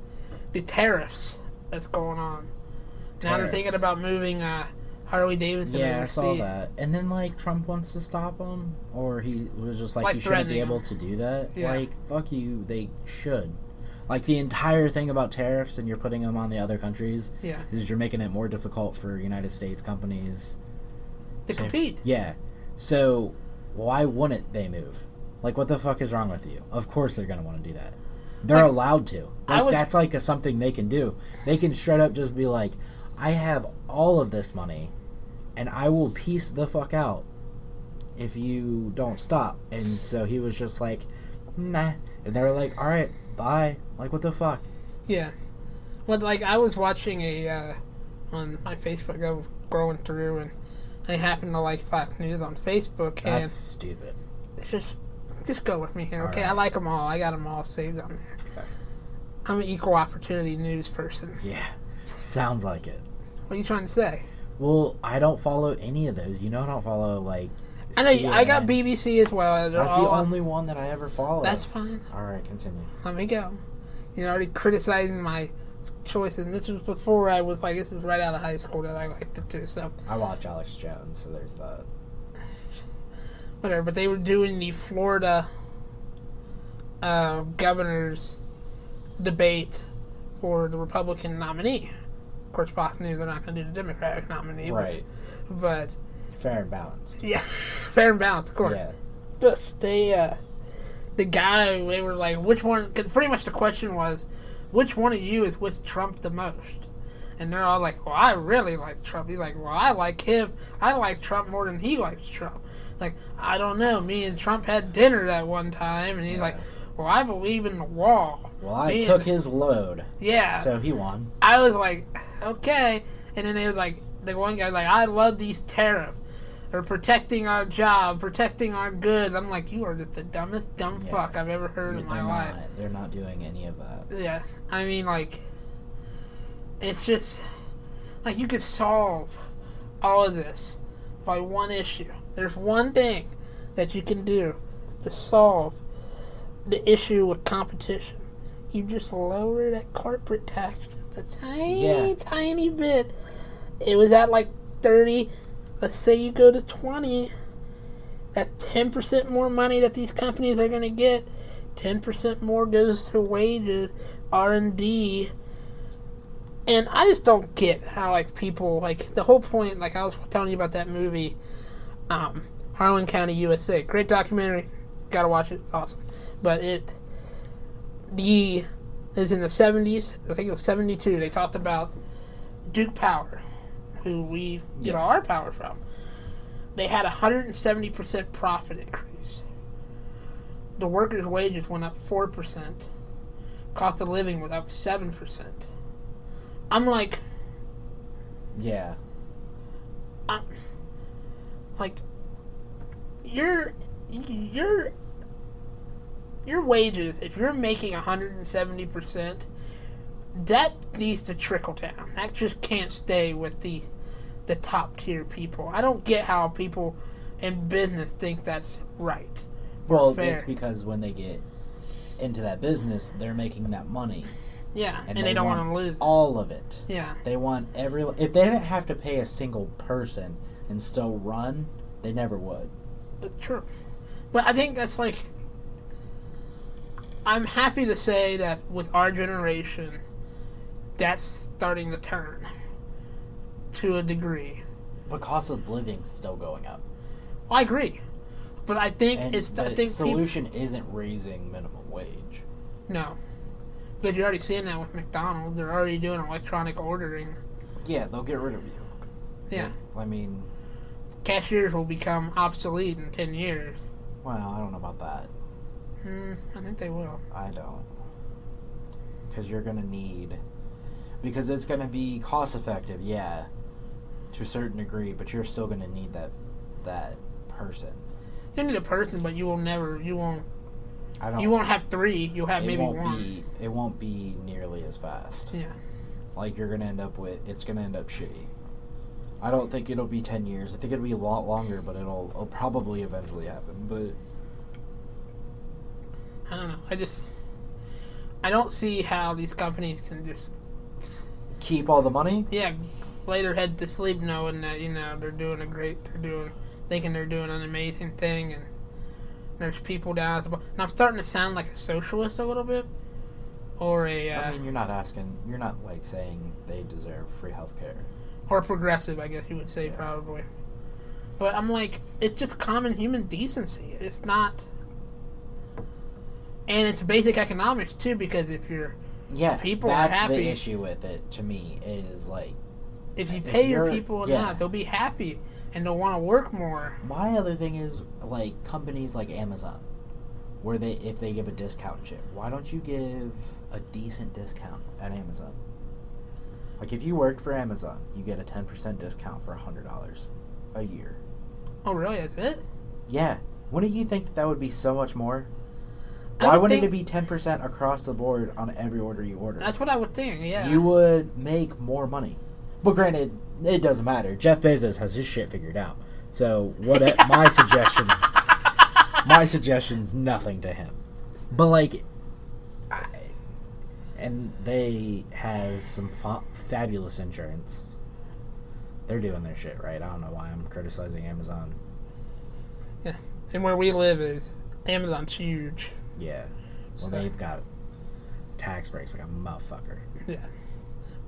The tariffs that's going on. Now they're thinking about moving uh, Harley Davidson. Yeah, I saw that. And then like Trump wants to stop him, or he was just like, Like you shouldn't be able him. to do that. Yeah. Like fuck you, they should. Like the entire thing about tariffs and you're putting them on the other countries Yeah, is you're making it more difficult for United States companies to compete. Yeah. So why wouldn't they move? Like, what the fuck is wrong with you? Of course they're gonna want to do that. They're Like, allowed to. Like, was- that's like a, something they can do. They can straight up just be like, "I have all of this money, and I will piece the fuck out if you don't stop." And so he was just like, "Nah," and they were like, "All right, bye." Like, what the fuck? Yeah. But like I was watching a uh, on my Facebook, I was scrolling through, and I happened to like Fox News on Facebook, and That's stupid. it's just just go with me here, okay? Alright. I like them all. I got them all saved on there. Okay. I'm an equal opportunity news person. Yeah, sounds like it. What are you trying to say? Well, I don't follow any of those. You know, I don't follow like. I know you- I got BBC as well. They're That's the on- only one that I ever follow. That's fine. all right. Continue. Let me go. You're already criticizing my choices. And this was before I was like, this is right out of high school that I liked it too. So I watch Alex Jones, so there's that. whatever. But they were doing the Florida uh, governor's debate for the Republican nominee. Course, Fox News they're not going to do the Democratic nominee, Right. But, Fair and balanced. yeah, fair and balanced, of course. Yeah. But they, uh, the guy, they were like, which one? Because pretty much the question was, which one of you is with Trump the most? And they're all like, well, I really like Trump. He's like, well, I like him. I like Trump more than he likes Trump. Like, I don't know. Me and Trump had dinner that one time, and he's Yeah. like, well, I believe in the wall. Well, I Me took his load, Yeah. so he won. I was like, okay. And then they was like, the one guy was like, I love these tariffs. or protecting our job, protecting our goods. I'm like, you are just the dumbest dumb Yeah. fuck I've ever heard in my they're life. not. They're not doing any of that. Yeah, I mean, like, it's just like you could solve all of this by one issue. There's one thing that you can do to solve the issue with competition. You just lower that corporate tax just a tiny, Yeah. tiny bit. It was at like 30. Let's say you go to 20. That 10% more money that these companies are going to get 10% more goes to wages r&d and i just don't get how like people like the whole point like i was telling you about that movie um, harlan county usa great documentary gotta watch it it's awesome but it the is in the 70s i think it was 72 they talked about duke power who we get Yeah. our power from they had a 170% profit increase the workers' wages went up 4%. Cost of living was up 7%. I'm like, Yeah. I'm, like, your, your, your wages, if you're making 170%, that needs to trickle down. That just can't stay with the, the top tier people. I don't get how people in business think that's right. Well, it's because when they get into that business, they're making that money, Yeah, and, and, they, don't want to lose. all of it. Yeah. They want every. If they didn't have to pay a single person and still run, they never would. That's true. But I think that's like. I'm happy to say that with our generation, that's starting to turn to a degree. But cost of living's still going up, I agree. But I think and it's. the I think people, solution isn't raising minimum wage. no. Because you're already seeing that with McDonald's. They're already doing electronic ordering. Yeah, they'll get rid of you. Yeah. I mean, Cashiers will become obsolete in 10 years. well, I don't know about that. Hmm, I think they will. I don't. Because you're going to need. Because it's going to be cost effective, yeah, to a certain degree, but you're still going to need that that person. You need a person, but you will never. You won't. I don't. You won't have three. You'll have maybe won't one. be. It won't be nearly as fast. Yeah. Like you're gonna end up with. It's gonna end up shitty. I don't think it'll be ten years. I think it'll be a lot longer, but it'll, it'll probably eventually happen. But I don't know. I just I don't see how these companies can just keep all the money. yeah lay their head to sleep knowing that you know they're doing a great they're doing thinking they're doing an amazing thing and there's people down at the bottom. And I'm starting to sound like a socialist a little bit or a uh, I mean, you're not asking. You're not like saying they deserve free healthcare. or progressive, I guess you would say Yeah. probably. But I'm like, it's just common human decency. It's not, and it's basic economics too. Because if you're Yeah, People are that's happy. the issue with it. To me, is like if you If pay your people yeah. enough, they'll be happy and they'll want to work more. My other thing is like companies like Amazon, where they if they give a discount shit, why don't you give a decent discount at Amazon? Like if you worked for Amazon, you get a ten percent discount for hundred dollars a year. Oh, really? That's it? Yeah, wouldn't you think that that would be so much more? I Why would wouldn't it be ten percent across the board on every order you order? That's what I would think. Yeah. You would make more money. But granted, it doesn't matter. Jeff Bezos has his shit figured out. So what? my suggestion, my suggestion's nothing to him. But like, I, and they have some fa- fabulous insurance. They're doing their shit right. I don't know why I'm criticizing Amazon. yeah. And where we live is Amazon's huge. Yeah, well So- they've got tax breaks like a motherfucker. Yeah.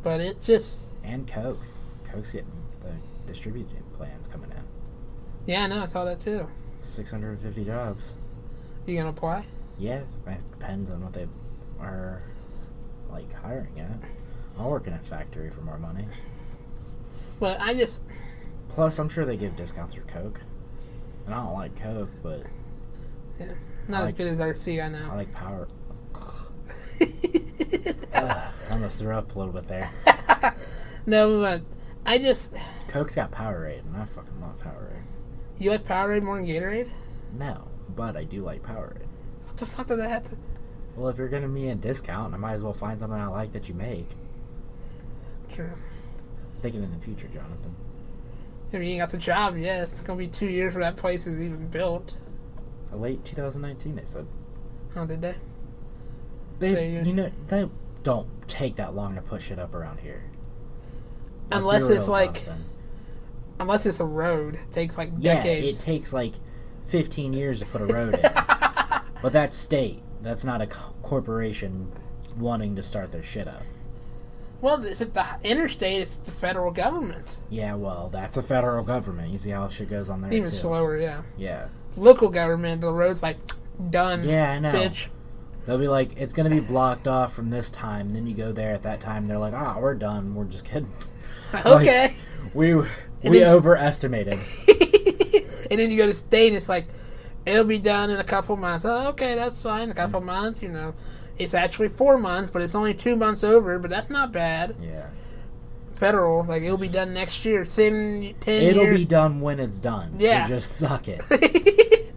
But it's just And Coke, Coke's getting the distribution plans coming in. yeah. I know. I saw that too. 650 jobs. You gonna apply? Yeah, it depends on what they are like hiring at. I'll work in a factory for more money. But I just Plus, I'm sure they give discounts for Coke. And I don't like Coke, but yeah, not I as like- good as RC. I know. I like Power. Ugh, I almost threw up a little bit there. no, but I just Coke's got Powerade, and I fucking love Powerade. You like Powerade more than Gatorade? No, but I do like Powerade. What the fuck does that have to? Well, if you're gonna be a discount, I might as well find something I like that you make. Sure. I'm thinking in the future, Jonathan. If you ain't got the job yet, it's gonna be two years before that place is even built. Late 2019, they said. How did they? They, So you- uh, you know, they don't take that long to push it up around here. Let's Unless it's like, unless it's a road, it takes like yeah, decades. it takes like 15 years to put a road in. but that's state. That's not a corporation wanting to start their shit up. well, if it's the interstate, it's the federal government. Yeah, well, that's a federal government. You see how shit goes on there Even too. slower, yeah. Yeah, Local government, the road's like done. yeah, I know. Bitch. They'll be like, it's gonna be blocked off from this time. Then you go there at that time. They're like, ah, we're done. We're just kidding. Okay. We we then- overestimated. and then you go to state, and it's like, it'll be done in a couple months. Oh, okay, that's fine. A couple months, you know. It's actually four months, but it's only two months over, but that's not bad. Yeah, Federal, like, it'll be done next year. Ten, ten it'll years. be done when it's done. Yeah. so just suck it.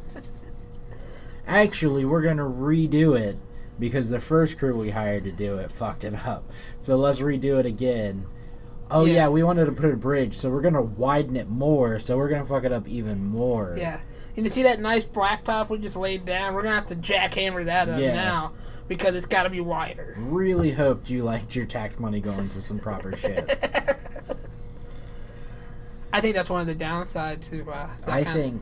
Actually, we're gonna redo it because the first crew we hired to do it fucked it up. So let's redo it again. Oh Yeah. yeah, we wanted to put a bridge, so we're gonna widen it more. So we're gonna fuck it up even more. Yeah. And you see that nice blacktop we just laid down? We're to have to jackhammer that up Yeah. now because it's got to be wider. Really hoped you liked your tax money going to some proper shit. I think that's one of the downsides to uh, I think,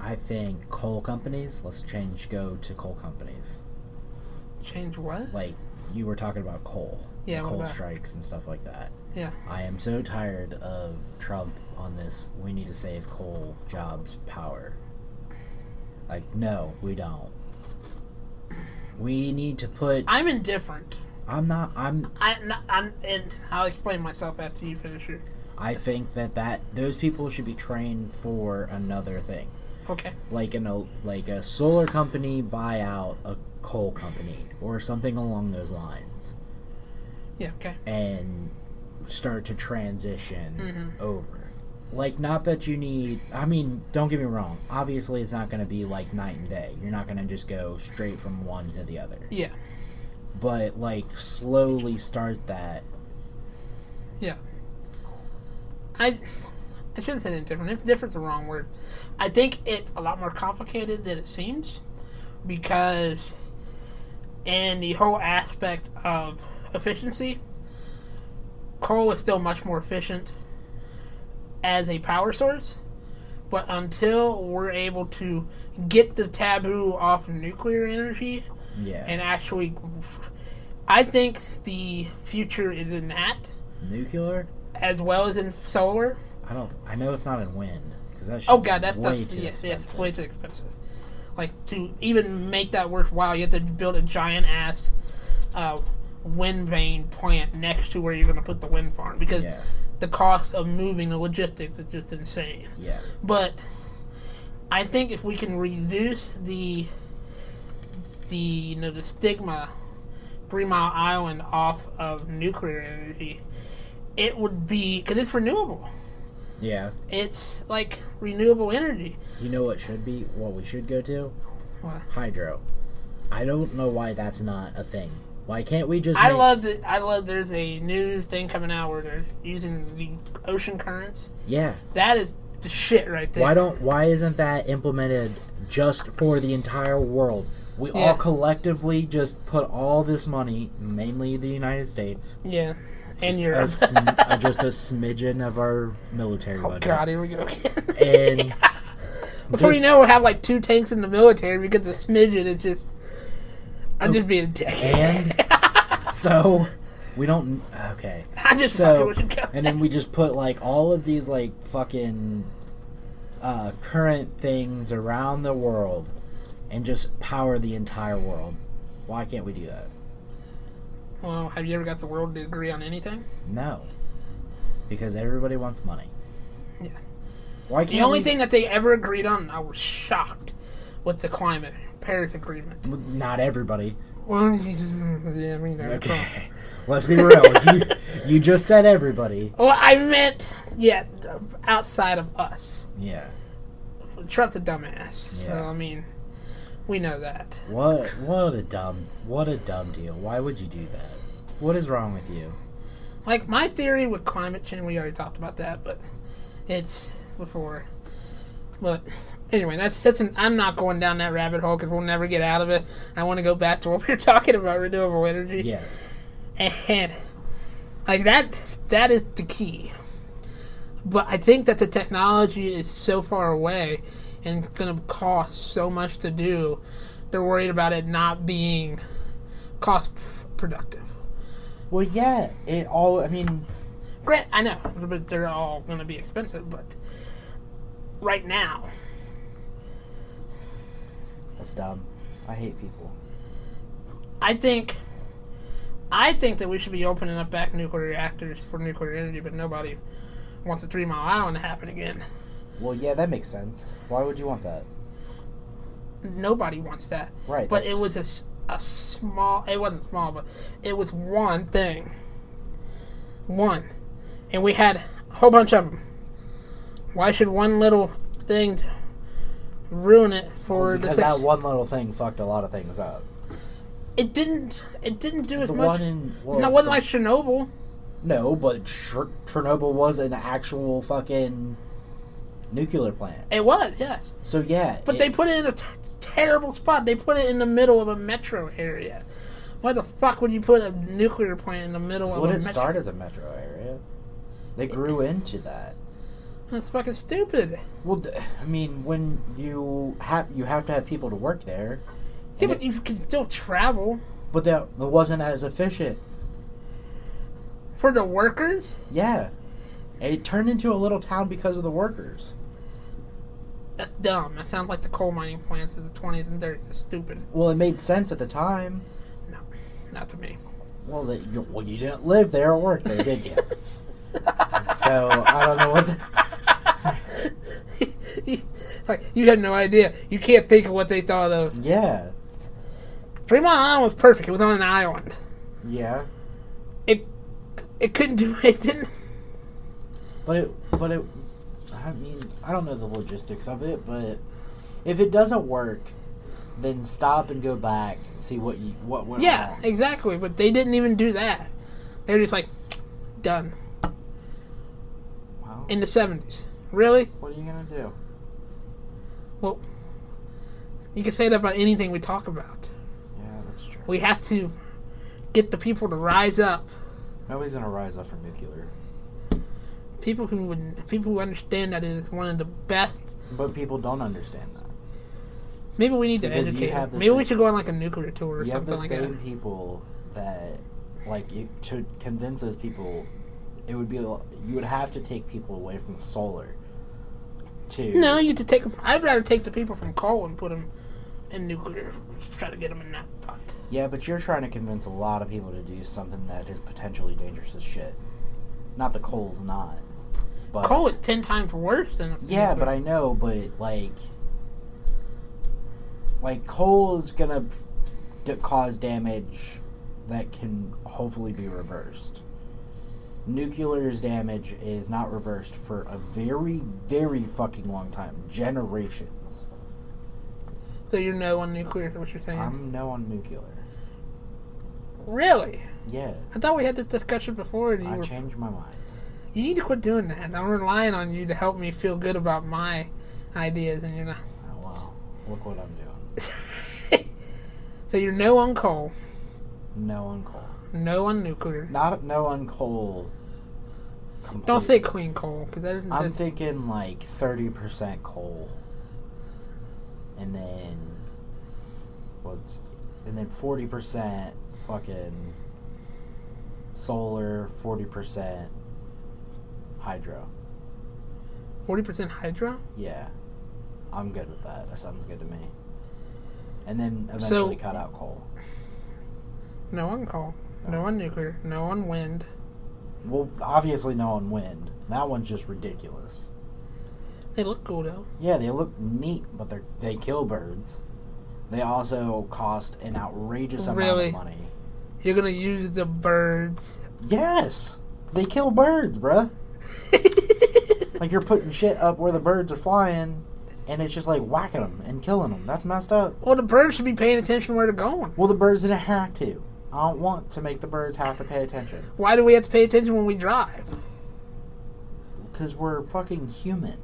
I think coal companies. Let's change. Go to coal companies. Change what? Like you were talking about coal, Yeah, coal about- strikes and stuff like that. Yeah. I am so tired of Trump on this. We need to save coal jobs power. Like no, we don't. We need to put. I'm indifferent. I'm not. I'm. I, I'm, and I'll explain myself after you finish your. I think that that those people should be trained for another thing. Okay. like in a like a solar company buy out a coal company or something along those lines Yeah, okay. and start to transition Mhm. over like not that you need i mean don't get me wrong obviously it's not going to be like night and day you're not going to just go straight from one to the other Yeah. but like slowly start that Yeah. I I shouldn't say indifferent. Indifferent's the wrong word. I think it's a lot more complicated than it seems because in the whole aspect of efficiency, coal is still much more efficient as a power source. But until we're able to get the taboo off nuclear energy, yeah and actually I think the future is in that nuclear as well as in solar. i don't i know it's not in wind because that Oh god, that's way that's too yes, yes, expensive. way too expensive. Like to even make that worthwhile, you have to build a giant ass uh, wind vane plant next to where you're going to put the wind farm because yeah the cost of moving the logistics is just insane. yeah But I think if we can reduce the the you know the stigma Three Mile Island off of nuclear energy, it would be because it's renewable. yeah It's like renewable energy. You know what should be what we should go to? What? Hydro. I don't know why that's not a thing. Why can't we just I make- love that. I love. There's a new thing coming out where they're using the ocean currents. Yeah. That is the shit right there. Why don't why isn't that implemented just for the entire world? We Yeah. all collectively just put all this money, mainly the United States, Yeah, and a sm- uh, just a smidgen of our military budget. oh budget. God, here we go. And Before you just- know, we'll have like two tanks in the military because the smidgen is just. I'm just being a dick. and so we don't okay. I just fucking so you guys. and then we just put like all of these like fucking uh, current things around the world and just power the entire world why can't we do that Well, have you ever got the world to agree on anything? no because everybody wants money Yeah. why can't The only we- thing that they ever agreed on, I was shocked with the climate Paris Agreement. not everybody Well, yeah, I mean, okay. let's be real you, you just said everybody Well, I meant, yeah, outside of us. yeah Trump's a dumbass. So Yeah. I mean, we know that. What what a dumb what a dumb deal. Why would you do that? What is wrong with you? Like my theory with climate change, we already talked about that, but it's before. But anyway, that's that's an. I'm not going down that rabbit hole because we'll never get out of it. I want to go back to what we were talking about renewable energy. Yes. and like that that is the key but i think that the technology is so far away and it's going to cost so much to do they're worried about it not being cost productive Well yeah, it all I mean Grant, i know but they're all going to be expensive but right now that's dumb. I hate people. i think i think that we should be opening up back nuclear reactors for nuclear energy but nobody wants the three mile island to happen again Well yeah, that makes sense. Why would you want that? nobody wants that. Right, But that's- it was a small, it wasn't small, but it was one thing. One. And we had a whole bunch of them. Why should one little thing ruin it for Well, the six? that one little thing fucked a lot of things up. it didn't, it didn't do as much. one in no, it was wasn't the- like Chernobyl. No, but Cher- Chernobyl was an actual fucking nuclear plant. It was, yes. So yeah, But it- they put it in a t- terrible spot. They put it in the middle of a metro area. Why the fuck would you put a nuclear plant in the middle of would it metro? start as a metro area? They grew into that. That's fucking stupid. Well, I mean, when you have you have to have people to work there, Yeah, but it- you can still travel but that it wasn't as efficient. for the workers. Yeah, it turned into a little town because of the workers. That's dumb. That sounds like the coal mining plants of the twenties and thirties. That's stupid. Well, it made sense at the time. No, not to me. Well, that you, well, you didn't live there or work there, did you? so I don't know what's. Like you had no idea. You can't think of what they thought of. Yeah, Three Mile Island was perfect. It was on an island. yeah, It it couldn't do. It didn't. but it, but it. I mean, I don't know the logistics of it, but if it doesn't work, then stop and go back and see what you what went Yeah, wrong. exactly. But they didn't even do that. They were just like done Well, in the seventies. Really? what are you gonna do? Well, you can say that about anything we talk about. Yeah, that's true. We have to get the people to rise up. Nobody's gonna rise up for nuclear, People who would, people who understand that it is one of the best. but people don't understand that. Maybe we need to Because you educate. Them. the Maybe we should go on like a nuclear tour or you have the like same that. people that like to convince those people it would be you would have to take people away from solar to No, you to take. 'em- I'd rather take the people from coal and put them in nuclear. Try to get them in that pot. yeah but you're trying to convince a lot of people to do something that is potentially dangerous as shit not the coal's not but Coal is ten times worse than. yeah but i know but like like coal is gonna d- cause damage that can hopefully be reversed nuclear's damage is not reversed for a very very fucking long time generations So you're no on nuclear. What you're saying? i'm no on nuclear really? yeah I thought we had this discussion before, and you i were. changed my mind You need to quit doing that. I'm relying on you to help me feel good about my ideas, and you're not. oh wow look what i'm doing So you're no on coal, no on coal no on nuclear. not no on coal Don't say clean coal, because that I'm thinking like thirty percent coal, and then what's, and then forty percent fucking solar, forty percent hydro. forty percent hydro. Yeah, I'm good with that. That sounds good to me. And then eventually cut out coal. No on coal, no on nuclear, no on wind. Well, obviously no on wind. That one's just ridiculous. They look cool though. Yeah, they look neat, but they they kill birds. They also cost an outrageous amount Really? of money. You're gonna use the birds. Yes, they kill birds, bruh. Like you're putting shit up where the birds are flying, and it's just like whacking them and killing them. That's messed up. Well, the birds should be paying attention where they're going. Well, the birds didn't have to. I don't want to make the birds have to pay attention Why do we have to pay attention when we drive? because we're fucking human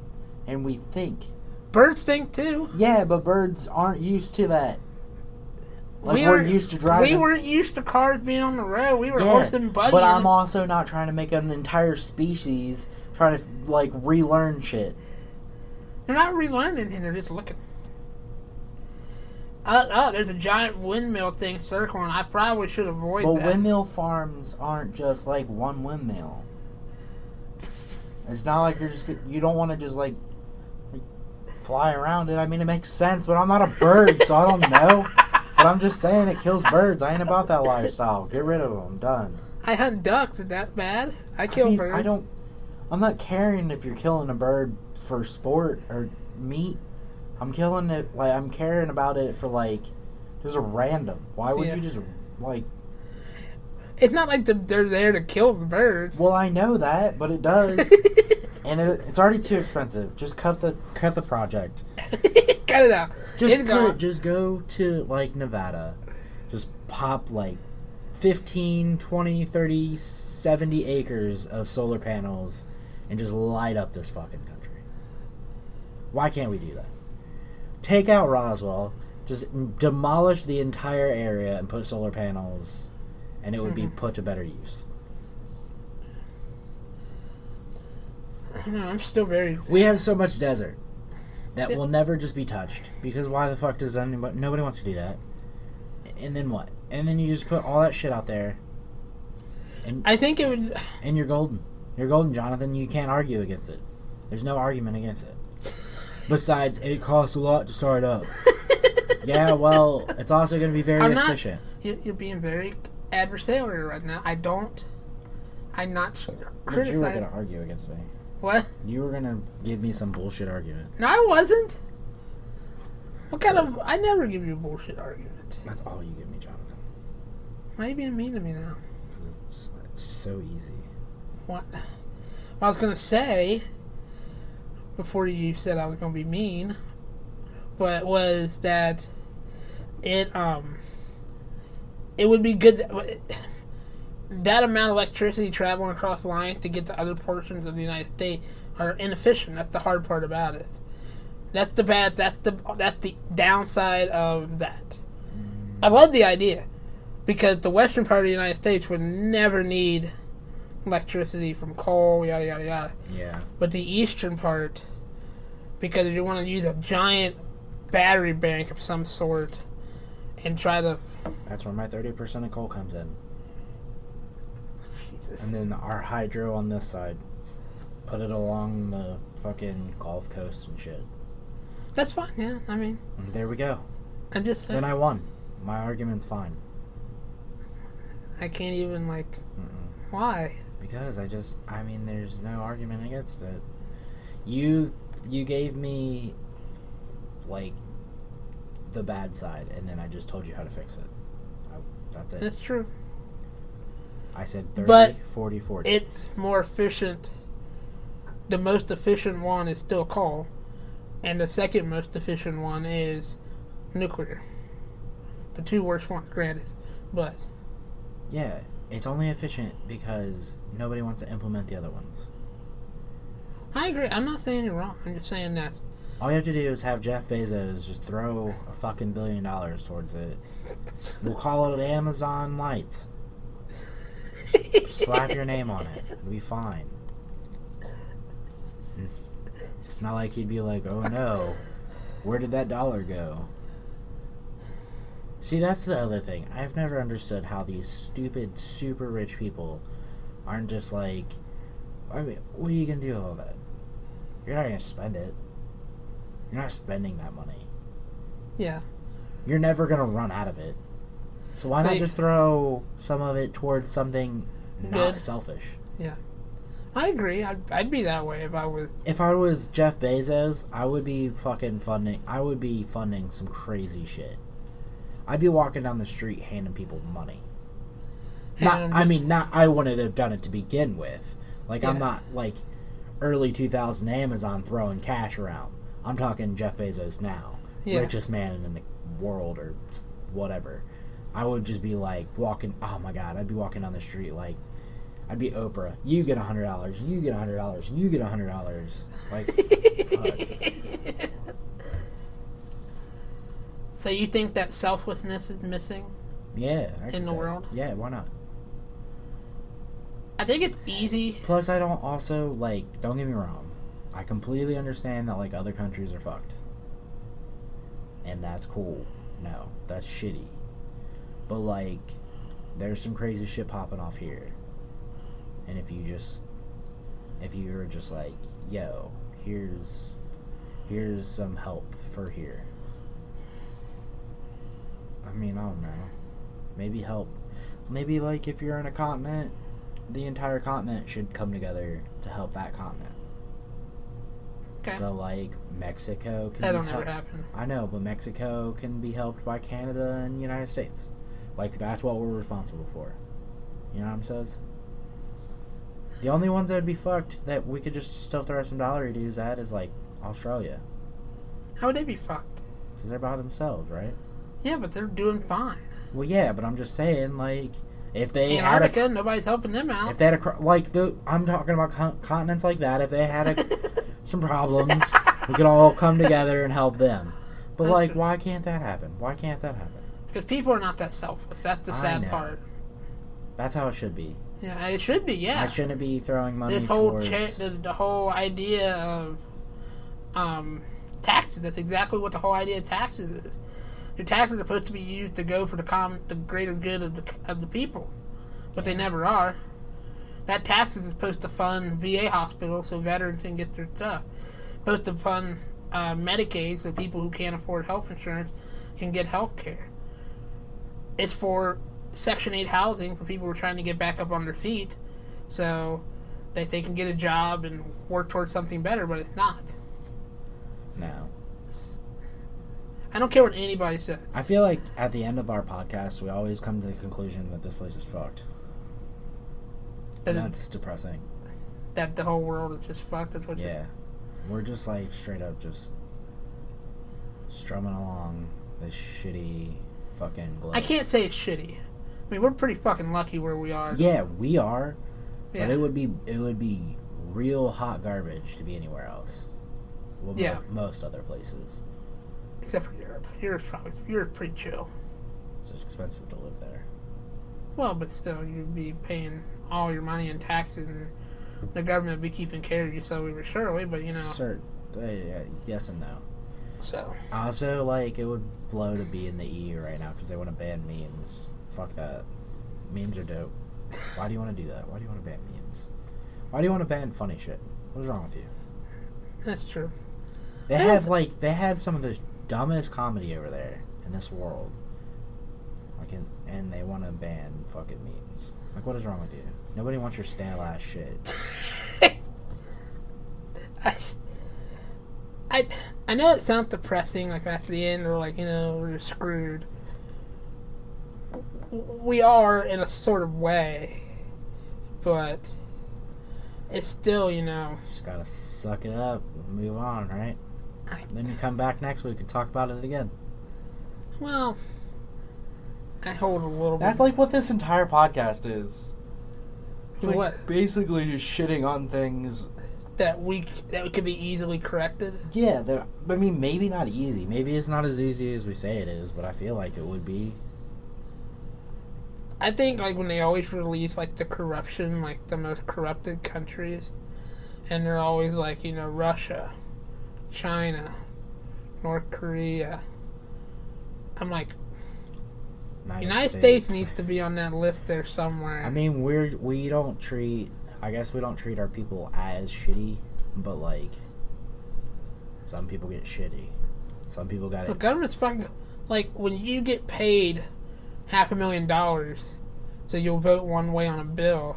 and we think. Birds think too. Yeah, but birds aren't used to that. Like we are used to driving. We weren't used to cars being on the road. We were Yeah, horse and buggy. but I'm also not trying to make an entire species try to like relearn shit. They're not relearning anything. They're just looking. Oh, oh, there's a giant windmill thing circling. I probably should avoid But that. windmill farms aren't just like one windmill. It's not like you're just you don't want to just like, like fly around it. I mean, it makes sense, but I'm not a bird, so I don't know. But I'm just saying it kills birds. I ain't about that lifestyle. Get rid of them. Done. I hunt ducks. Is that bad? I I kill mean, birds. I don't. I'm not caring if you're killing a bird for sport or meat. I'm killing it like I'm caring about it for like just a random. Why would Yeah. you just like? It's not like the, they're there to kill the birds. Well, I know that, but it does, and it, it's already too expensive. Just cut the cut the project. Cut it out. Just it's put, just go to like Nevada. Just pop like 15, 20, 30, 70 acres of solar panels and just light up this fucking country. Why can't we do that? Take out Roswell, just demolish the entire area and put solar panels and it would be mm-hmm. put to better use. No, I'm still very. We have so much desert that will never just be touched because why the fuck does anybody? Nobody wants to do that. And then what? And then you just put all that shit out there, And I think it would. and you're golden. You're golden, Jonathan. You can't argue against it. There's no argument against it. Besides, it costs a lot to start up. yeah, well, it's also going to be very I'm efficient. You- You're being very adversarial right now. I don't. I'm not But you were going to argue against me. What? You were going to give me some bullshit argument. No, I wasn't. What kind of? I never give you a bullshit argument. That's all you give me, Jonathan. Why are you being mean to me now? 'Cause it's, it's so easy. What? What I was gonna say before you said I was gonna be mean, but was that it um it would be good that, that amount of electricity traveling across the line to get to other portions of the United States are inefficient. That's the hard part about it. That's the bad. That's the that's the downside of that. I love the idea because the western part of the United States would never need electricity from coal, yada yada yada. Yeah. But the eastern part, because you want to use a giant battery bank of some sort and try to. That's where my 30% of coal comes in. Jesus. And then our hydro on this side. Put it along the fucking Gulf Coast and shit. That's fine. Yeah, I mean, And there we go. I'm just Then I won. My argument's fine. I can't even like. Mm-mm. Why? Because I just, I mean, there's no argument against it. You, you gave me, like, the bad side, and then I just told you how to fix it. I, that's it. That's true. I said 30, But 40, 40. It's more efficient. The most efficient one is still coal, and the second most efficient one is nuclear. The two worst ones, granted, but yeah, it's only efficient because nobody wants to implement the other ones. I agree. I'm not saying you're wrong. I'm just saying that All you have to do is have Jeff Bezos just throw a fucking billion dollars towards it. We'll call it Amazon Lights. Slap your name on it. It'll be fine. It's, it's not like he'd be like, oh no, where did that dollar go? See, that's the other thing. I've never understood how these stupid, super rich people aren't just like, I mean, what are you gonna do with all that? You're not gonna spend it. You're not spending that money. yeah, You're never gonna run out of it. So why not just throw some of it towards something not Good. selfish? Yeah. I agree. I'd, I'd be that way if I was. If I was Jeff Bezos, I would be fucking funding. I would be funding some crazy shit. I'd be walking down the street handing people money. Not, I mean, not. I wouldn't have done it to begin with. Like I'm not like early 2000 Amazon throwing cash around. I'm talking Jeff Bezos now, Yeah. richest man in the world or whatever. I would just be like walking. Oh my god, I'd be walking down the street like. I'd be Oprah. You get a hundred dollars. You get a hundred dollars. You get a hundred dollars. Like. So you think that selflessness is missing? yeah. I In the world? Yeah, why not? I think it's easy. Plus, I don't also like. Don't get me wrong. I completely understand that like other countries are fucked, and that's cool. No, that's shitty. But like, there's some crazy shit popping off here, and if you just, if you were just like, yo, here's, here's some help for here. I mean, I don't know. Maybe help. Maybe like if you're in a continent, the entire continent should come together to help that continent. Okay. So like Mexico can That'll never happen. I know, but Mexico can be helped by Canada and United States. Like that's what we're responsible for. You know what I'm says? The only ones that would be fucked that we could just still throw some dollar dues at is like Australia, How would they be fucked? because they're by themselves, right? Yeah, but they're doing fine. Well, yeah, but I'm just saying, like, if they had a Antarctica, nobody's helping them out. If they had a like the I'm talking about con- continents like that. If they had a, some problems, we could all come together and help them. But That's like, true. why can't that happen? Why can't that happen? Because people are not that selfless. That's the sad part. That's how it should be. Yeah, it should be. Yeah. I shouldn't be throwing money this whole towards. cha- the, the whole idea of um, taxes. That's exactly what the whole idea of taxes is. Your taxes are supposed to be used to go for the com- the greater good of the of the people, but they never are. That taxes is supposed to fund VA hospitals so veterans can get their stuff. Supposed to fund uh, Medicaid so people who can't afford health insurance can get health care. It's for Section 8 housing for people who are trying to get back up on their feet so that they can get a job and work towards something better, but it's not. no, I don't care what anybody says. I feel like at the end of our podcast, we always come to the conclusion that this place is fucked. And that's depressing. that the whole world is just fucked. That's what Yeah, we're just like straight up just strumming along this shitty fucking globe. I can't say it's shitty. I mean, we're pretty fucking lucky where we are. Yeah, we are. Yeah. But it would be it would be real hot garbage to be anywhere else. Well, Yeah. most other places. Except for Europe. Europe's probably Europe's pretty chill. It's just expensive to live there. Well, but still, you'd be paying all your money in taxes, and the government would be keeping care of you so we but surely. But you know, Cert, uh, yes and no. so Also, like it would blow to be in the EU right now because they want to ban memes. Fuck that. Memes are dope. Why do you want to do that? Why do you want to ban memes? Why do you want to ban funny shit? What is wrong with you? that's true. They have like they have some of the dumbest comedy over there in this world. Like, in, and they want to ban fucking memes. Like, what is wrong with you? Nobody wants your stale ass shit. I, I, I know it sounds depressing, like at the end, or like you know we're screwed. We are in a sort of way, but it's still you know Just gotta suck it up move on, right? Then you come back next week and talk about it again. well. I hold a little That's like what this entire podcast is. It's like What? basically just shitting on things. that we that could be easily corrected. Yeah, that- I mean, maybe not easy. Maybe it's not as easy as we say it is, but I feel like it would be. I think like when they always release like the corruption, like the most corrupted countries, and they're always like you know Russia, China, North Korea. I'm like United States. needs to be on that list there somewhere. I mean, we're we don't treat. I guess we don't treat our people as shitty, but like, some people get shitty. Some people got the it. government's fucking like when you get paid half a million dollars, so you'll vote one way on a bill.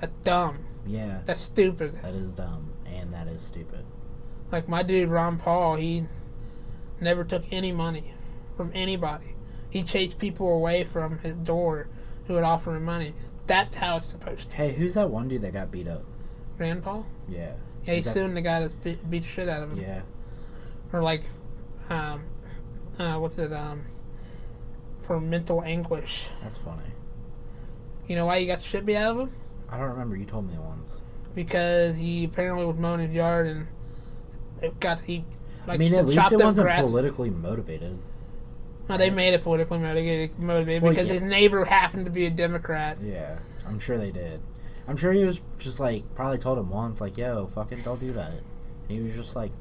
That's dumb. Yeah, That's stupid. that is dumb and that is stupid. Like my dude Ron Paul, he never took any money from anybody. He chased people away from his door who would offer him money. That's how it's supposed to. Hey, who's that one dude that got beat up? Rand Paul? Yeah. Yeah, he's that- suing the guy that beat, beat the shit out of him. Yeah. or like, um, uh, what's it, um, for mental anguish. That's funny. You know why he got the shit beat out of him? I don't remember. You told me once. Because he apparently was mowing his yard and it got he. Like, I mean, at least it wasn't grass. politically motivated. No, they made it politically motivated, motivated Well, because yeah. his neighbor happened to be a Democrat. Yeah, I'm sure they did. I'm sure he was just like probably told him once, like, "Yo, fucking don't do that." He was just like,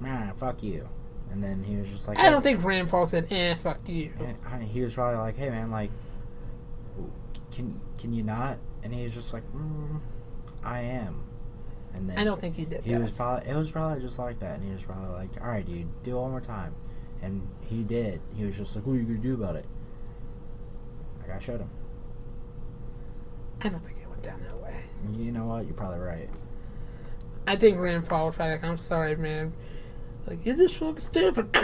"Nah, fuck you," and then he was just like, I don't think Rand Paul said, "Eh, fuck you." And he was probably like, "Hey, man, like, can can you not?" And he was just like, mm, "I am." And then I don't think he did he that. was probably it was probably just like that, and he was probably like, "All right, dude, do it one more time," and he did. He was just like, "What are you gonna do about it?" Like I showed him. I don't think it went down that way. You know what? You're probably right. I think Rand Paul was probably like, "I'm sorry, man. Like you're just fucking stupid."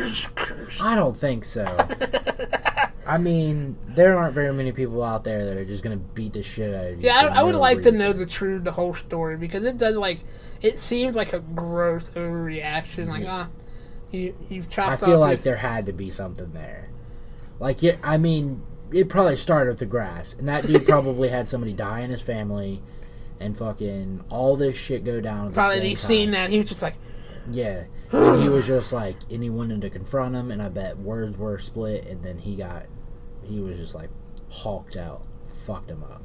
I don't think so. I mean, there aren't very many people out there that are just gonna beat the shit out of you. Yeah, I, I would no like to know the true, the whole story because it does like it seems like a gross overreaction. Like, ah, you you've I feel like your- there had to be something there. Like, yeah, I mean, it probably started with the grass, and that dude probably had somebody die in his family, and fucking all this shit go down. At the probably same he time. seen that he was just like, Yeah, and he was just like, and he wanted to confront him, and I bet words were split, and then he got, he was just like hawked out, fucked him up.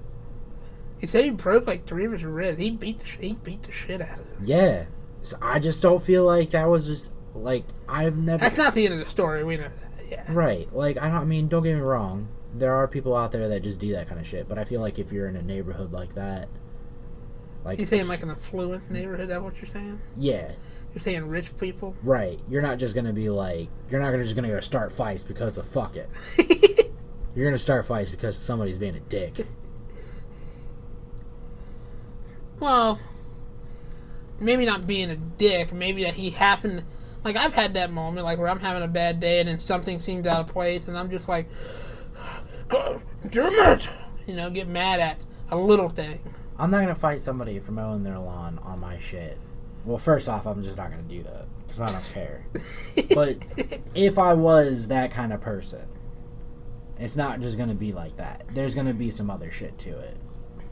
he said he broke like three of his ribs. He beat the he beat the shit out of him. Yeah, so I just don't feel like that was just like I've never. That's not the end of the story. We know that. Yeah. Right. Like I don't I mean, don't get me wrong. There are people out there that just do that kind of shit, but I feel like if you're in a neighborhood like that, like you're saying like an affluent neighborhood? That what you're saying? yeah, You're saying rich people? right. You're not just gonna be like you're not gonna just gonna go start fights because of fuck it. you're gonna start fights because somebody's being a dick. Well, maybe not being a dick. Maybe that he happened. Like I've had that moment, like where I'm having a bad day and then something seems out of place, and I'm just like, God damn it! You know, get mad at a little thing. I'm not gonna fight somebody for mowing their lawn on my shit. Well, first off, I'm just not gonna do that because I don't care. but if I was that kind of person, it's not just gonna be like that. There's gonna be some other shit to it.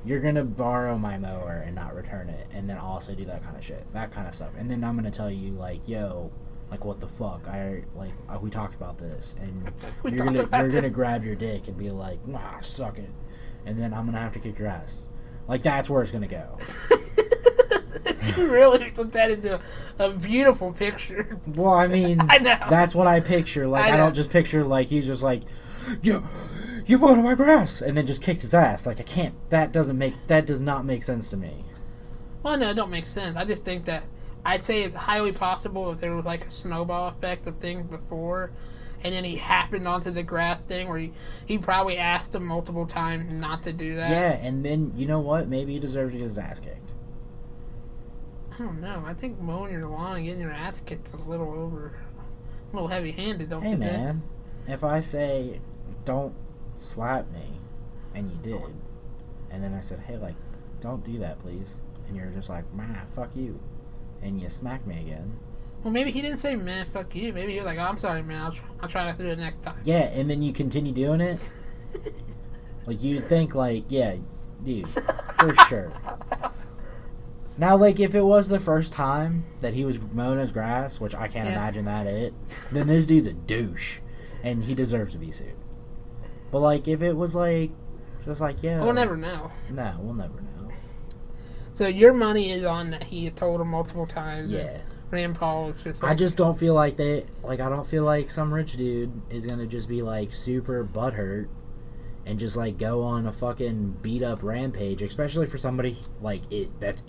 You're gonna borrow my mower and not return it, and then also do that kind of shit, that kind of stuff. And then I'm gonna tell you like, yo, like what the fuck? I like uh, we talked about this, and you're gonna you're gonna grab your dick and be like, nah, suck it, and then I'm gonna have to kick your ass. Like that's where it's gonna go. You really put that into a, beautiful picture. Well, I mean, I know. that's what I picture. Like, I I, don't just picture like he's just like, you, you mowed my grass, and then just kicked his ass. Like, I can't. That doesn't make. That does not make sense to me. Well, no, it don't make sense. I just think that I'd say it's highly possible if there was like a snowball effect of things before, and then he happened onto the grass thing where he, he probably asked him multiple times not to do that. Yeah, and then you know what? Maybe he deserves to get his ass kicked. I don't know. I think mowing your lawn and getting your ass kicked is a little over, a little heavy handed, don't Hey, you think? Hey, man, if I say don't slap me, and you did, and then I said, hey, like, don't do that, please, and you're just like, man, fuck you, and you smack me again. Well, maybe he didn't say, man, fuck you. Maybe he was like, oh, I'm sorry, man. I'll, tr- I'll try not to do it next time. Yeah, and then you continue doing it. like you think, like, yeah, dude, for sure. Now, like, if it was the first time that he was mowing his grass, which I can't Yeah. imagine that it, then this dude's a douche, and he deserves to be sued. But like, if it was like, just like, yeah, We'll never know. No, we'll never know. So your money is on that he had told him multiple times. Yeah, Rand Paul just I just don't feel like they, like, I don't feel like some rich dude is gonna just be like super butthurt and just like go on a fucking beat up rampage, especially for somebody like it that's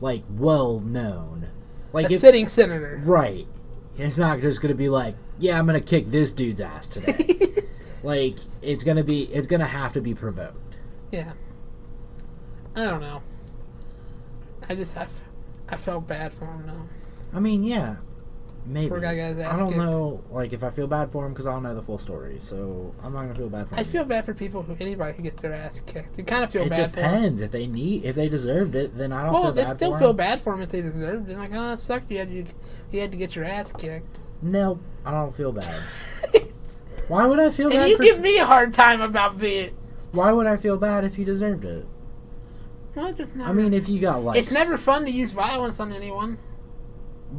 like well known. Like a if, sitting senator. right, it's not just gonna be like, yeah, I'm gonna kick this dude's ass today. like it's gonna be, it's gonna have to be provoked. Yeah. I don't know. I just I, f- I felt bad for him though. I mean, yeah, maybe. Poor guy got his ass I don't kicked. know, like if I feel bad for him because I don't know the full story, so I'm not gonna feel bad for him. I feel bad for people who anybody who gets their ass kicked. You kind of feel it bad for them. depends if they need if they deserved it. Then I don't it. Well, they still feel bad for them if they deserved it. Like, oh, it sucked. You had you, you had to get your ass kicked. No, I don't feel bad. Why would I feel bad? And bad you give me a hard time about being. Why would I feel bad if you deserved it? Well, it's just never, I mean, if you got like, it's never fun to use violence on anyone.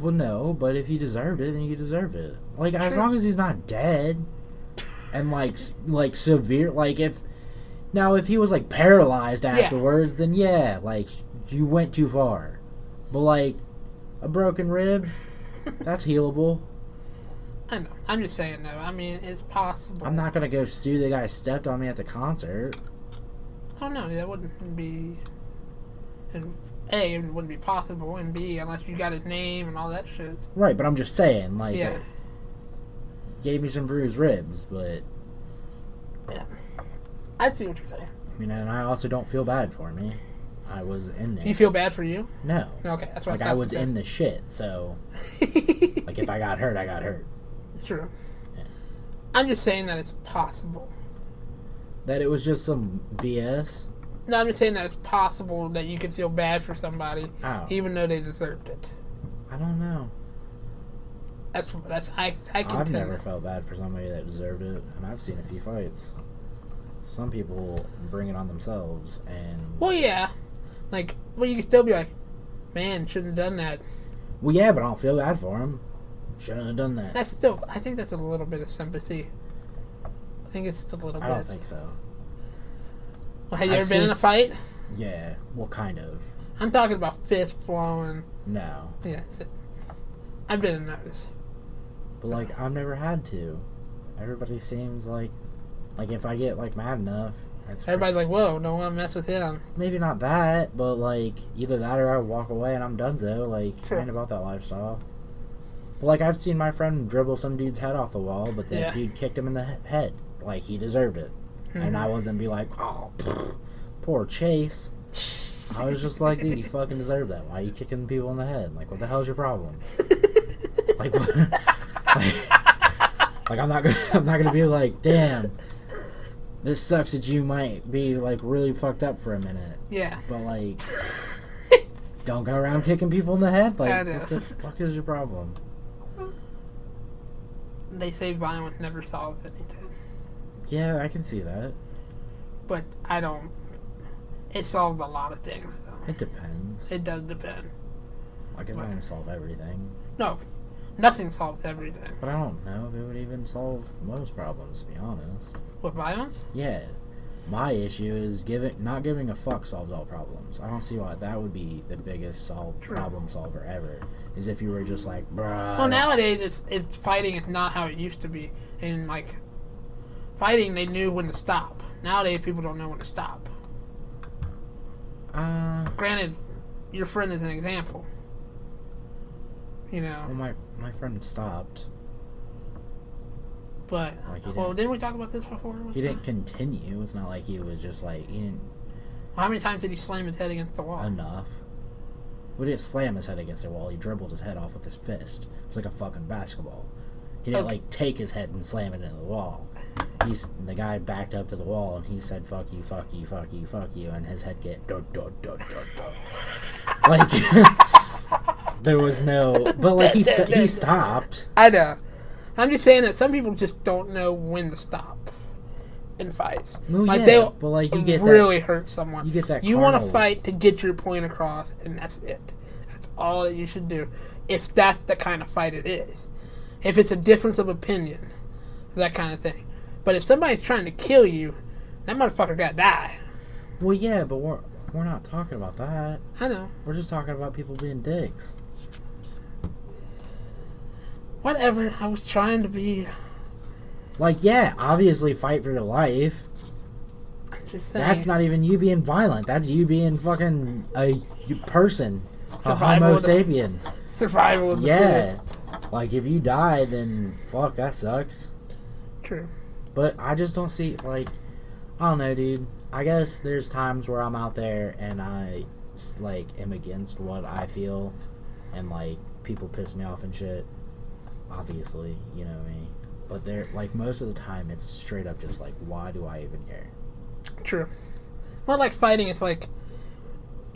Well, no, but if you deserved it, then you deserved it. Like as long as he's not dead, and like like severe, like if now if he was like paralyzed afterwards, then yeah, like you went too far. But like a broken rib, that's healable. I know. I'm just saying, though. I mean, it's possible. I'm not gonna go sue the guy who stepped on me at the concert. Oh no, that wouldn't be. A, it wouldn't be possible, and B, unless you got his name and all that shit. Right, but I'm just saying, like, Yeah. gave me some bruised ribs, but Yeah. I see what you're saying. I mean, and I also don't feel bad for me. I was in there. You feel bad for you? no, Okay, that's what like I I was in the shit, so like if I got hurt, I got hurt. True. Yeah. I'm just saying that it's possible. That it was just some BS. No, I'm just saying that it's possible that you could feel bad for somebody, Oh, even though they deserved it. I don't know. That's that's I I can I've never felt bad for somebody that deserved it, and I've seen a few fights. Some people bring it on themselves, and Well, yeah, like, well, you can still be like, man, shouldn't have done that. well, yeah, but I don't feel bad for him. Shouldn't have done that. That's still, I think that's a little bit of sympathy. I think it's just a little I bit. don't think so. Well, have you I've ever been in a fight? Yeah, well, kind of. I'm talking about fist flowing. No, Yeah, that's it. I've been in those. but like I've never had to. Everybody seems like, like if I get like mad enough, it's Everybody's like, "Whoa, don't want to mess with him." maybe not that, but like either that or I walk away and I'm donezo. Like Sure. I ain't about that lifestyle. But like I've seen my friend dribble some dude's head off the wall, but that Yeah. dude kicked him in the he- head. Like he deserved it, and Mhm. I wasn't be like, oh, poor Chase. I was just like, dude, you fucking deserve that. Why are you kicking people in the head? Like, what the hell's your problem? like, what? like, like, I'm not gonna, I'm not gonna be like, damn, this sucks that you might be like really fucked up for a minute, Yeah. but like, don't go around kicking people in the head. Like, what the fuck is your problem? They say violence never solves anything, Yeah, I can see that. but I don't. It solves a lot of things, though. It depends. It does depend. Like, it's not gonna solve everything, No, nothing solves everything. but I don't know if it would even solve most problems. To be honest. With violence, Yeah. My issue is giving not giving a fuck solves all problems. I don't see why that would be the biggest solve True. problem solver ever. Is if you were just like, bruh. well, nowadays it's it's fighting is not how it used to be, and like fighting, they knew when to stop. Nowadays, people don't know when to stop. Uh, Granted, your friend is an example. You know, well, my my friend stopped. but Like well, didn't- we talk about this before? He didn't continue. It's not like he was just like he didn't How many times did he slam his head against the wall? enough. We didn't slam his head against the wall. He dribbled his head off with his fist. It's like a fucking basketball. He didn't Okay. like take his head and slam it into the wall. He's the guy backed up to the wall and he said "fuck you, fuck you, fuck you, fuck you," and his head get. Like there was no, but like he st- he stopped. I know. I'm just saying that some people just don't know when to stop in fights. Well, like yeah, they'll but, like, you get that- really hurt someone. you get that You want to fight to get your point across, and that's it. That's all that you should do. If that's the kind of fight it is, if it's a difference of opinion, that kind of thing. But if somebody's trying to kill you, that motherfucker got to die. Well, yeah, but we're we're not talking about that. I know. We're just talking about people being dicks. Whatever. I was trying to be. Like, yeah, obviously fight for your life. I'm just saying. That's not even you being violent. That's you being fucking a person, a Homo of the- sapien. survival of the Yeah. Like if you die, then fuck, that sucks. True. But I just don't see like, I don't know, dude. I guess there's times where I'm out there and I like am against what I feel, and like people piss me off and shit. obviously, you know me. But they're like most of the time, it's straight up just like, why do I even care? True. Well, like fighting, it's like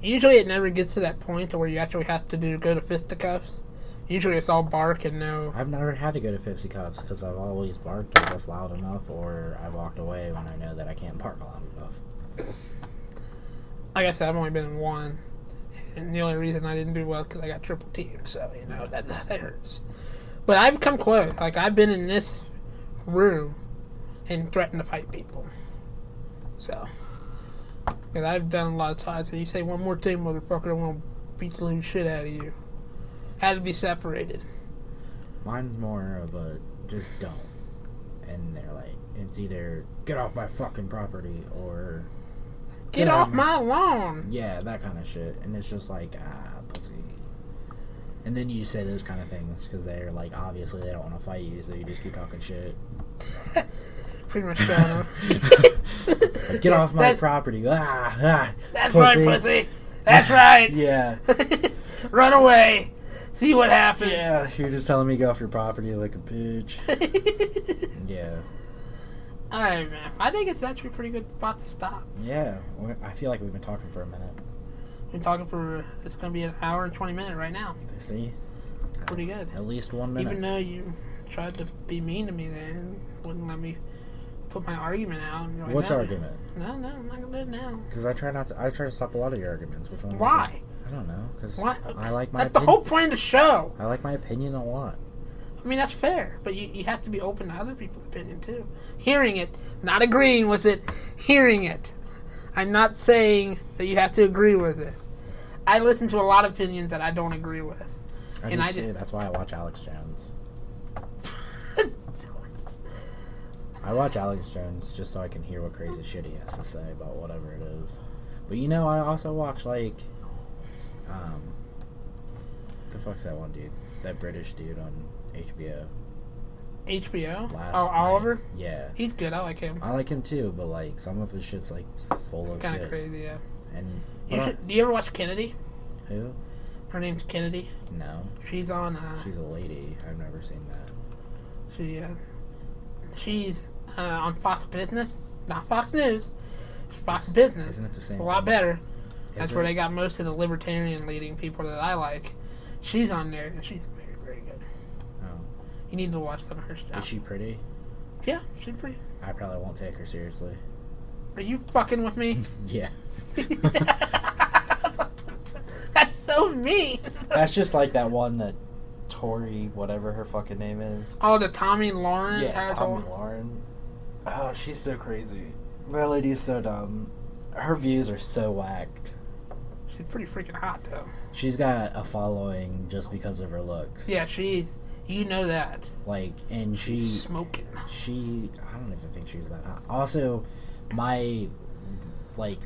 usually it never gets to that point where you actually have to do go to fisticuffs. Usually it's all bark and no. I've never had to go to fisticuffs because I've always barked just loud enough, or I walked away when I know that I can't bark loud enough. Like I said, I've only been in one, and the only reason I didn't do well because I got triple teamed. So you know that that hurts. But I've come close. Like I've been in this room and threatened to fight people. So, and I've done a lot of times. And you say one more thing, motherfucker, I'm gonna beat the living shit out of you. Had to be separated. Mine's more of a just don't. And they're like, it's either get off my fucking property or Get out off of my lawn. yeah, that kind of shit. And it's just like, ah, pussy. And then you say those kind of things because they're like, obviously they don't want to fight you, so you just keep talking shit. Pretty much them. Like, get off my That- property. Ah, ah, That's right, pussy. That's right. Yeah. Run away. See what happens. Yeah, you're just telling me get off your property like a bitch. yeah. All right, man. I think it's actually a pretty good spot to stop. Yeah. I feel like we've been talking for a minute. We've been talking for it's gonna be an hour and twenty minutes right now. See? Pretty good. At least one minute. Even though you tried to be mean to me there and wouldn't let me put my argument out. and you're like, What's no, argument? No, no, I'm not gonna do it now. Because I try not to. I try to stop a lot of your arguments. Which one? was Why? I don't know. Because I like my. That's the opinion. whole point of the show. I like my opinion a lot. I mean, that's fair, but you, you have to be open to other people's opinion too. Hearing it, not agreeing with it, hearing it. I'm not saying that you have to agree with it. I listen to a lot of opinions that I don't agree with. I And I did- That's why I watch Alex Jones. I watch Alex Jones just so I can hear what crazy shit he has to say about whatever it is. But you know, I also watch like, um, the fuck's that one dude? That British dude on HBO. HBO? Last oh, night. Oliver? Yeah, He's good. I like him. I like him too, but like some of his shit's like full of shit. Kind of crazy, yeah. And You should, do you ever watch Kennedy? who? Her name's Kennedy. No, She's on. Uh, she's a lady. I've never seen that. she, uh, she's uh, on Fox Business, not Fox News. It's Fox Is- Business. isn't it the same It's a lot thing? better. That's where they got most of the libertarian leading people that I like. She's on there, and she's very, very good. Oh. You need to watch some of her stuff. Is she pretty? Yeah, she's pretty. I probably won't take her seriously. Are you fucking with me? Yeah. That's so mean. That's just like that one that Tori, whatever her fucking name is. Oh, the Tomi Lahren. Yeah? Tomi Lahren. Oh, she's so crazy. That lady's so dumb. Her views are so whacked. She's pretty freaking hot, though. She's got a following just because of her looks. Yeah, she's. You know that. Like, and she, Smoking. she, I don't even think she's that hot. Also, my, like,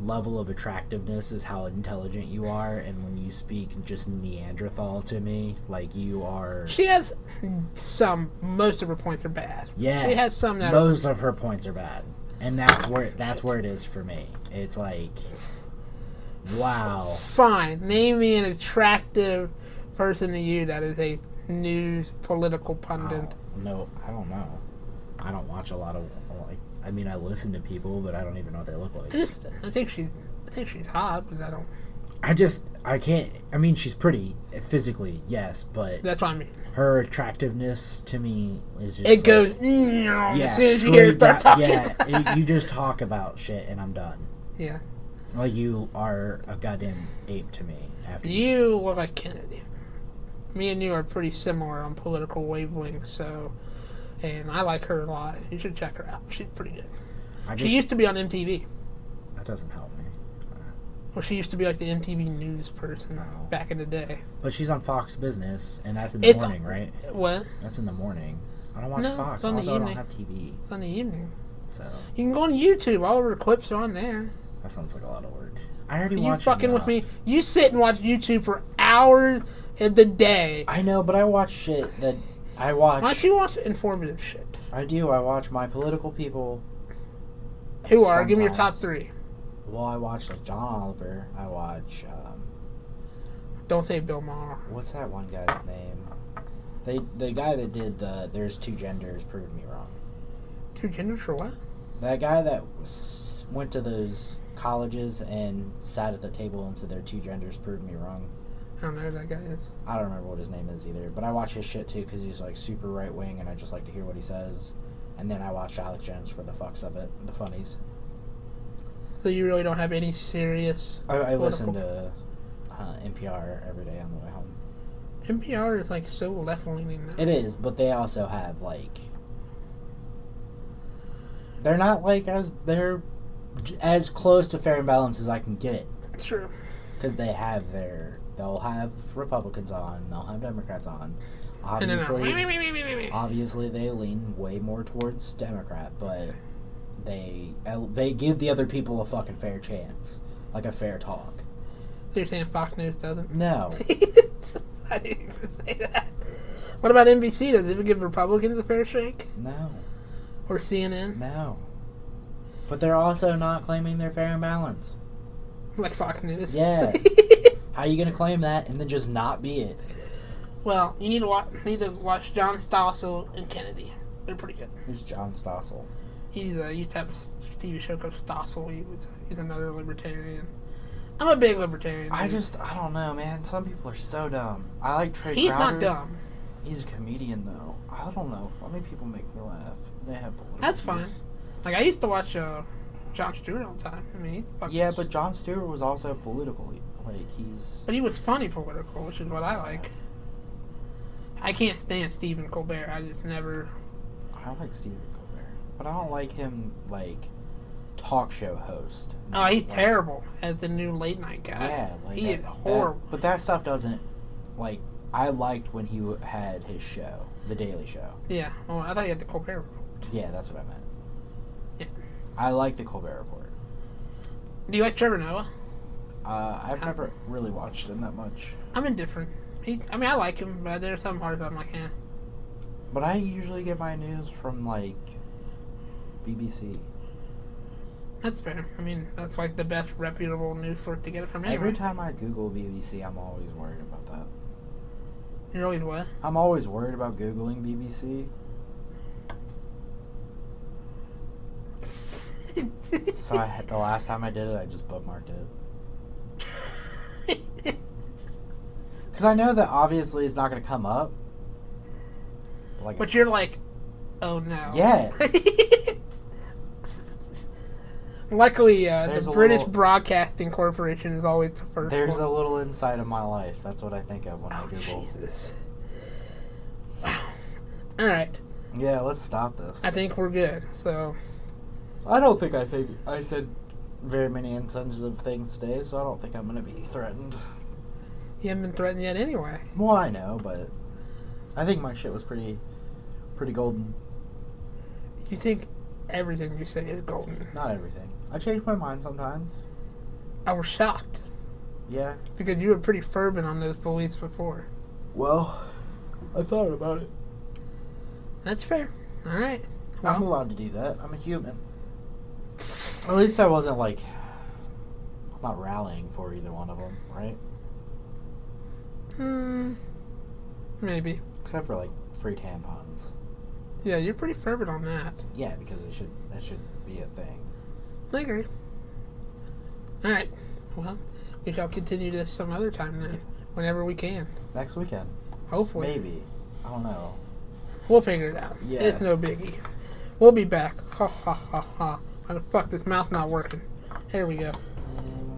level of attractiveness is how intelligent you are, and when you speak just Neanderthal to me, like, you are. She has some. Most of her points are bad. Yeah. She has some that. Most of her points are bad. And that's where that's where it is for me. It's like wow. Fine. Name me an attractive person to you that is a news political pundit. Oh, no, I don't know. I don't watch a lot of like I mean I listen to people, but I don't even know what they look like. I just, I think she's, I think she's hot, but I don't. I just I can't I mean she's pretty physically, yes, but That's what I mean. her attractiveness to me is just It like- goes "Mm," yeah, as soon as you hear start talking. Yeah, it- you just talk about shit and I'm done. yeah. Like you are a goddamn ape to me after You look like Kennedy. Me and you are pretty similar on political wavelengths, so. And I like her a lot. You should check her out. She's pretty good. I She used to be on MTV. that doesn't help me. Well, she used to be like the MTV news person Oh. back in the day. But she's on Fox Business, and that's in the It's- morning, right? What? That's in the morning. I don't watch No, Fox. it's on the also, I don't evening. have TV, It's on the evening. so You can go on YouTube. All of her clips are on there. That sounds like a lot of work. I already Are you fucking with me? You sit and watch YouTube for hours in the day. I know, but I watch shit that I Why watch. don't you watch informative shit? I do. I watch my political people. Who are? Give me your top three. Well, I watch like John Oliver. I watch. Um, Don't say Bill Maher. what's that one guy's name? They the guy that did the "There's two genders" proved me wrong. Two genders for what? That guy that was, went to those colleges and sat at the table and said their two genders proved me wrong. I don't know who that guy is. I don't remember what his name is either, but I watch his shit too because he's like super right wing, and I just like to hear what he says. And then I watch Alex Jones for the fucks of it, the funnies. So you really don't have any serious. I, I listen to uh, NPR every day on the way home. NPR is like so left leaning. It is, but they also have like they're not like as they're as close to fair and balanced as I can get it. True. because they have their they'll have Republicans on, they'll have Democrats on. And then uh, Obviously, obviously they lean way more towards Democrat, but they they give the other people a fucking fair chance, like a fair talk. You're saying Fox News doesn't? No, I didn't even say that. What about NBC? Does it even give Republicans a fair shake? no, Or CNN? no. But they're also not claiming they're fair and balanced. Like Fox News? Yeah. How are you gonna claim that and then just not be it? well, you need to watch, need to watch John Stossel and Kennedy. They're pretty good. Who's John Stossel? He's a used to have a TV show called Stossel. He was he's another libertarian. I'm a big libertarian. I dude. just, I don't know, man. Some people are so dumb. I like Trey he's Crowder. not dumb. He's a comedian, though. I don't know. Funny people make me laugh. They have That's fine. Like I used to watch uh, Jon Stewart all the time. I mean, Yeah, but Jon Stewart was also political. Like, he's. but he was funny for political, which is what I like. I can't stand Stephen Colbert. I just never. I like Stephen Colbert. But I don't like him, like, talk show host. Oh, he's Like, terrible as the new late night guy. Yeah, like he that- is that- horrible. but that stuff doesn't like. I liked when he had his show, The Daily Show. Yeah. Oh, I thought he had the Colbert report. Yeah, that's what I meant. I like the Colbert Report. Do you like Trevor Noah? Uh, I've never really watched him that much. I'm indifferent. He, I mean, I like him, but there's some parts I'm like, eh. But I usually get my news from like BBC. That's fair. I mean, that's like the best reputable news source to get it from anyway. Every time I Google BBC, I'm always worried about that. You're always what? I'm always worried about googling BBC. So I the last time I did it, I just bookmarked it because I know that obviously it's not going to come up. Like, but you're like, oh no. Yeah. Luckily, uh, the British little- Broadcasting Corporation is always the first there's one. a little insight of my life. That's what I think of when I oh, Google. Jesus. All right. Yeah, let's stop this. I think we're good. So, I don't think I think I said very many insensitive things today, so I don't think I'm going to be threatened. you haven't been threatened yet anyway. Well, I know, but I think my shit was pretty, pretty golden. You think everything you say is golden. Not everything. I change my mind sometimes. I was shocked Yeah. because you were pretty fervent on those beliefs before. Well, I thought about it. That's fair. All right. I'm allowed to do that. I'm a human. At least I wasn't like. I'm not rallying for either one of them, right? hmm, maybe. Except for like free tampons. Yeah, you're pretty fervent on that. Yeah, because it should that should be a thing. I agree. All right. Well, we shall continue this some other time then, whenever we can. Next weekend, Hopefully, maybe. I don't know. we'll figure it out. Yeah. It's no biggie. We'll be back. Ha ha ha ha. The fuck this mouth not working? Here we go.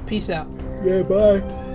Peace out. Yeah, bye.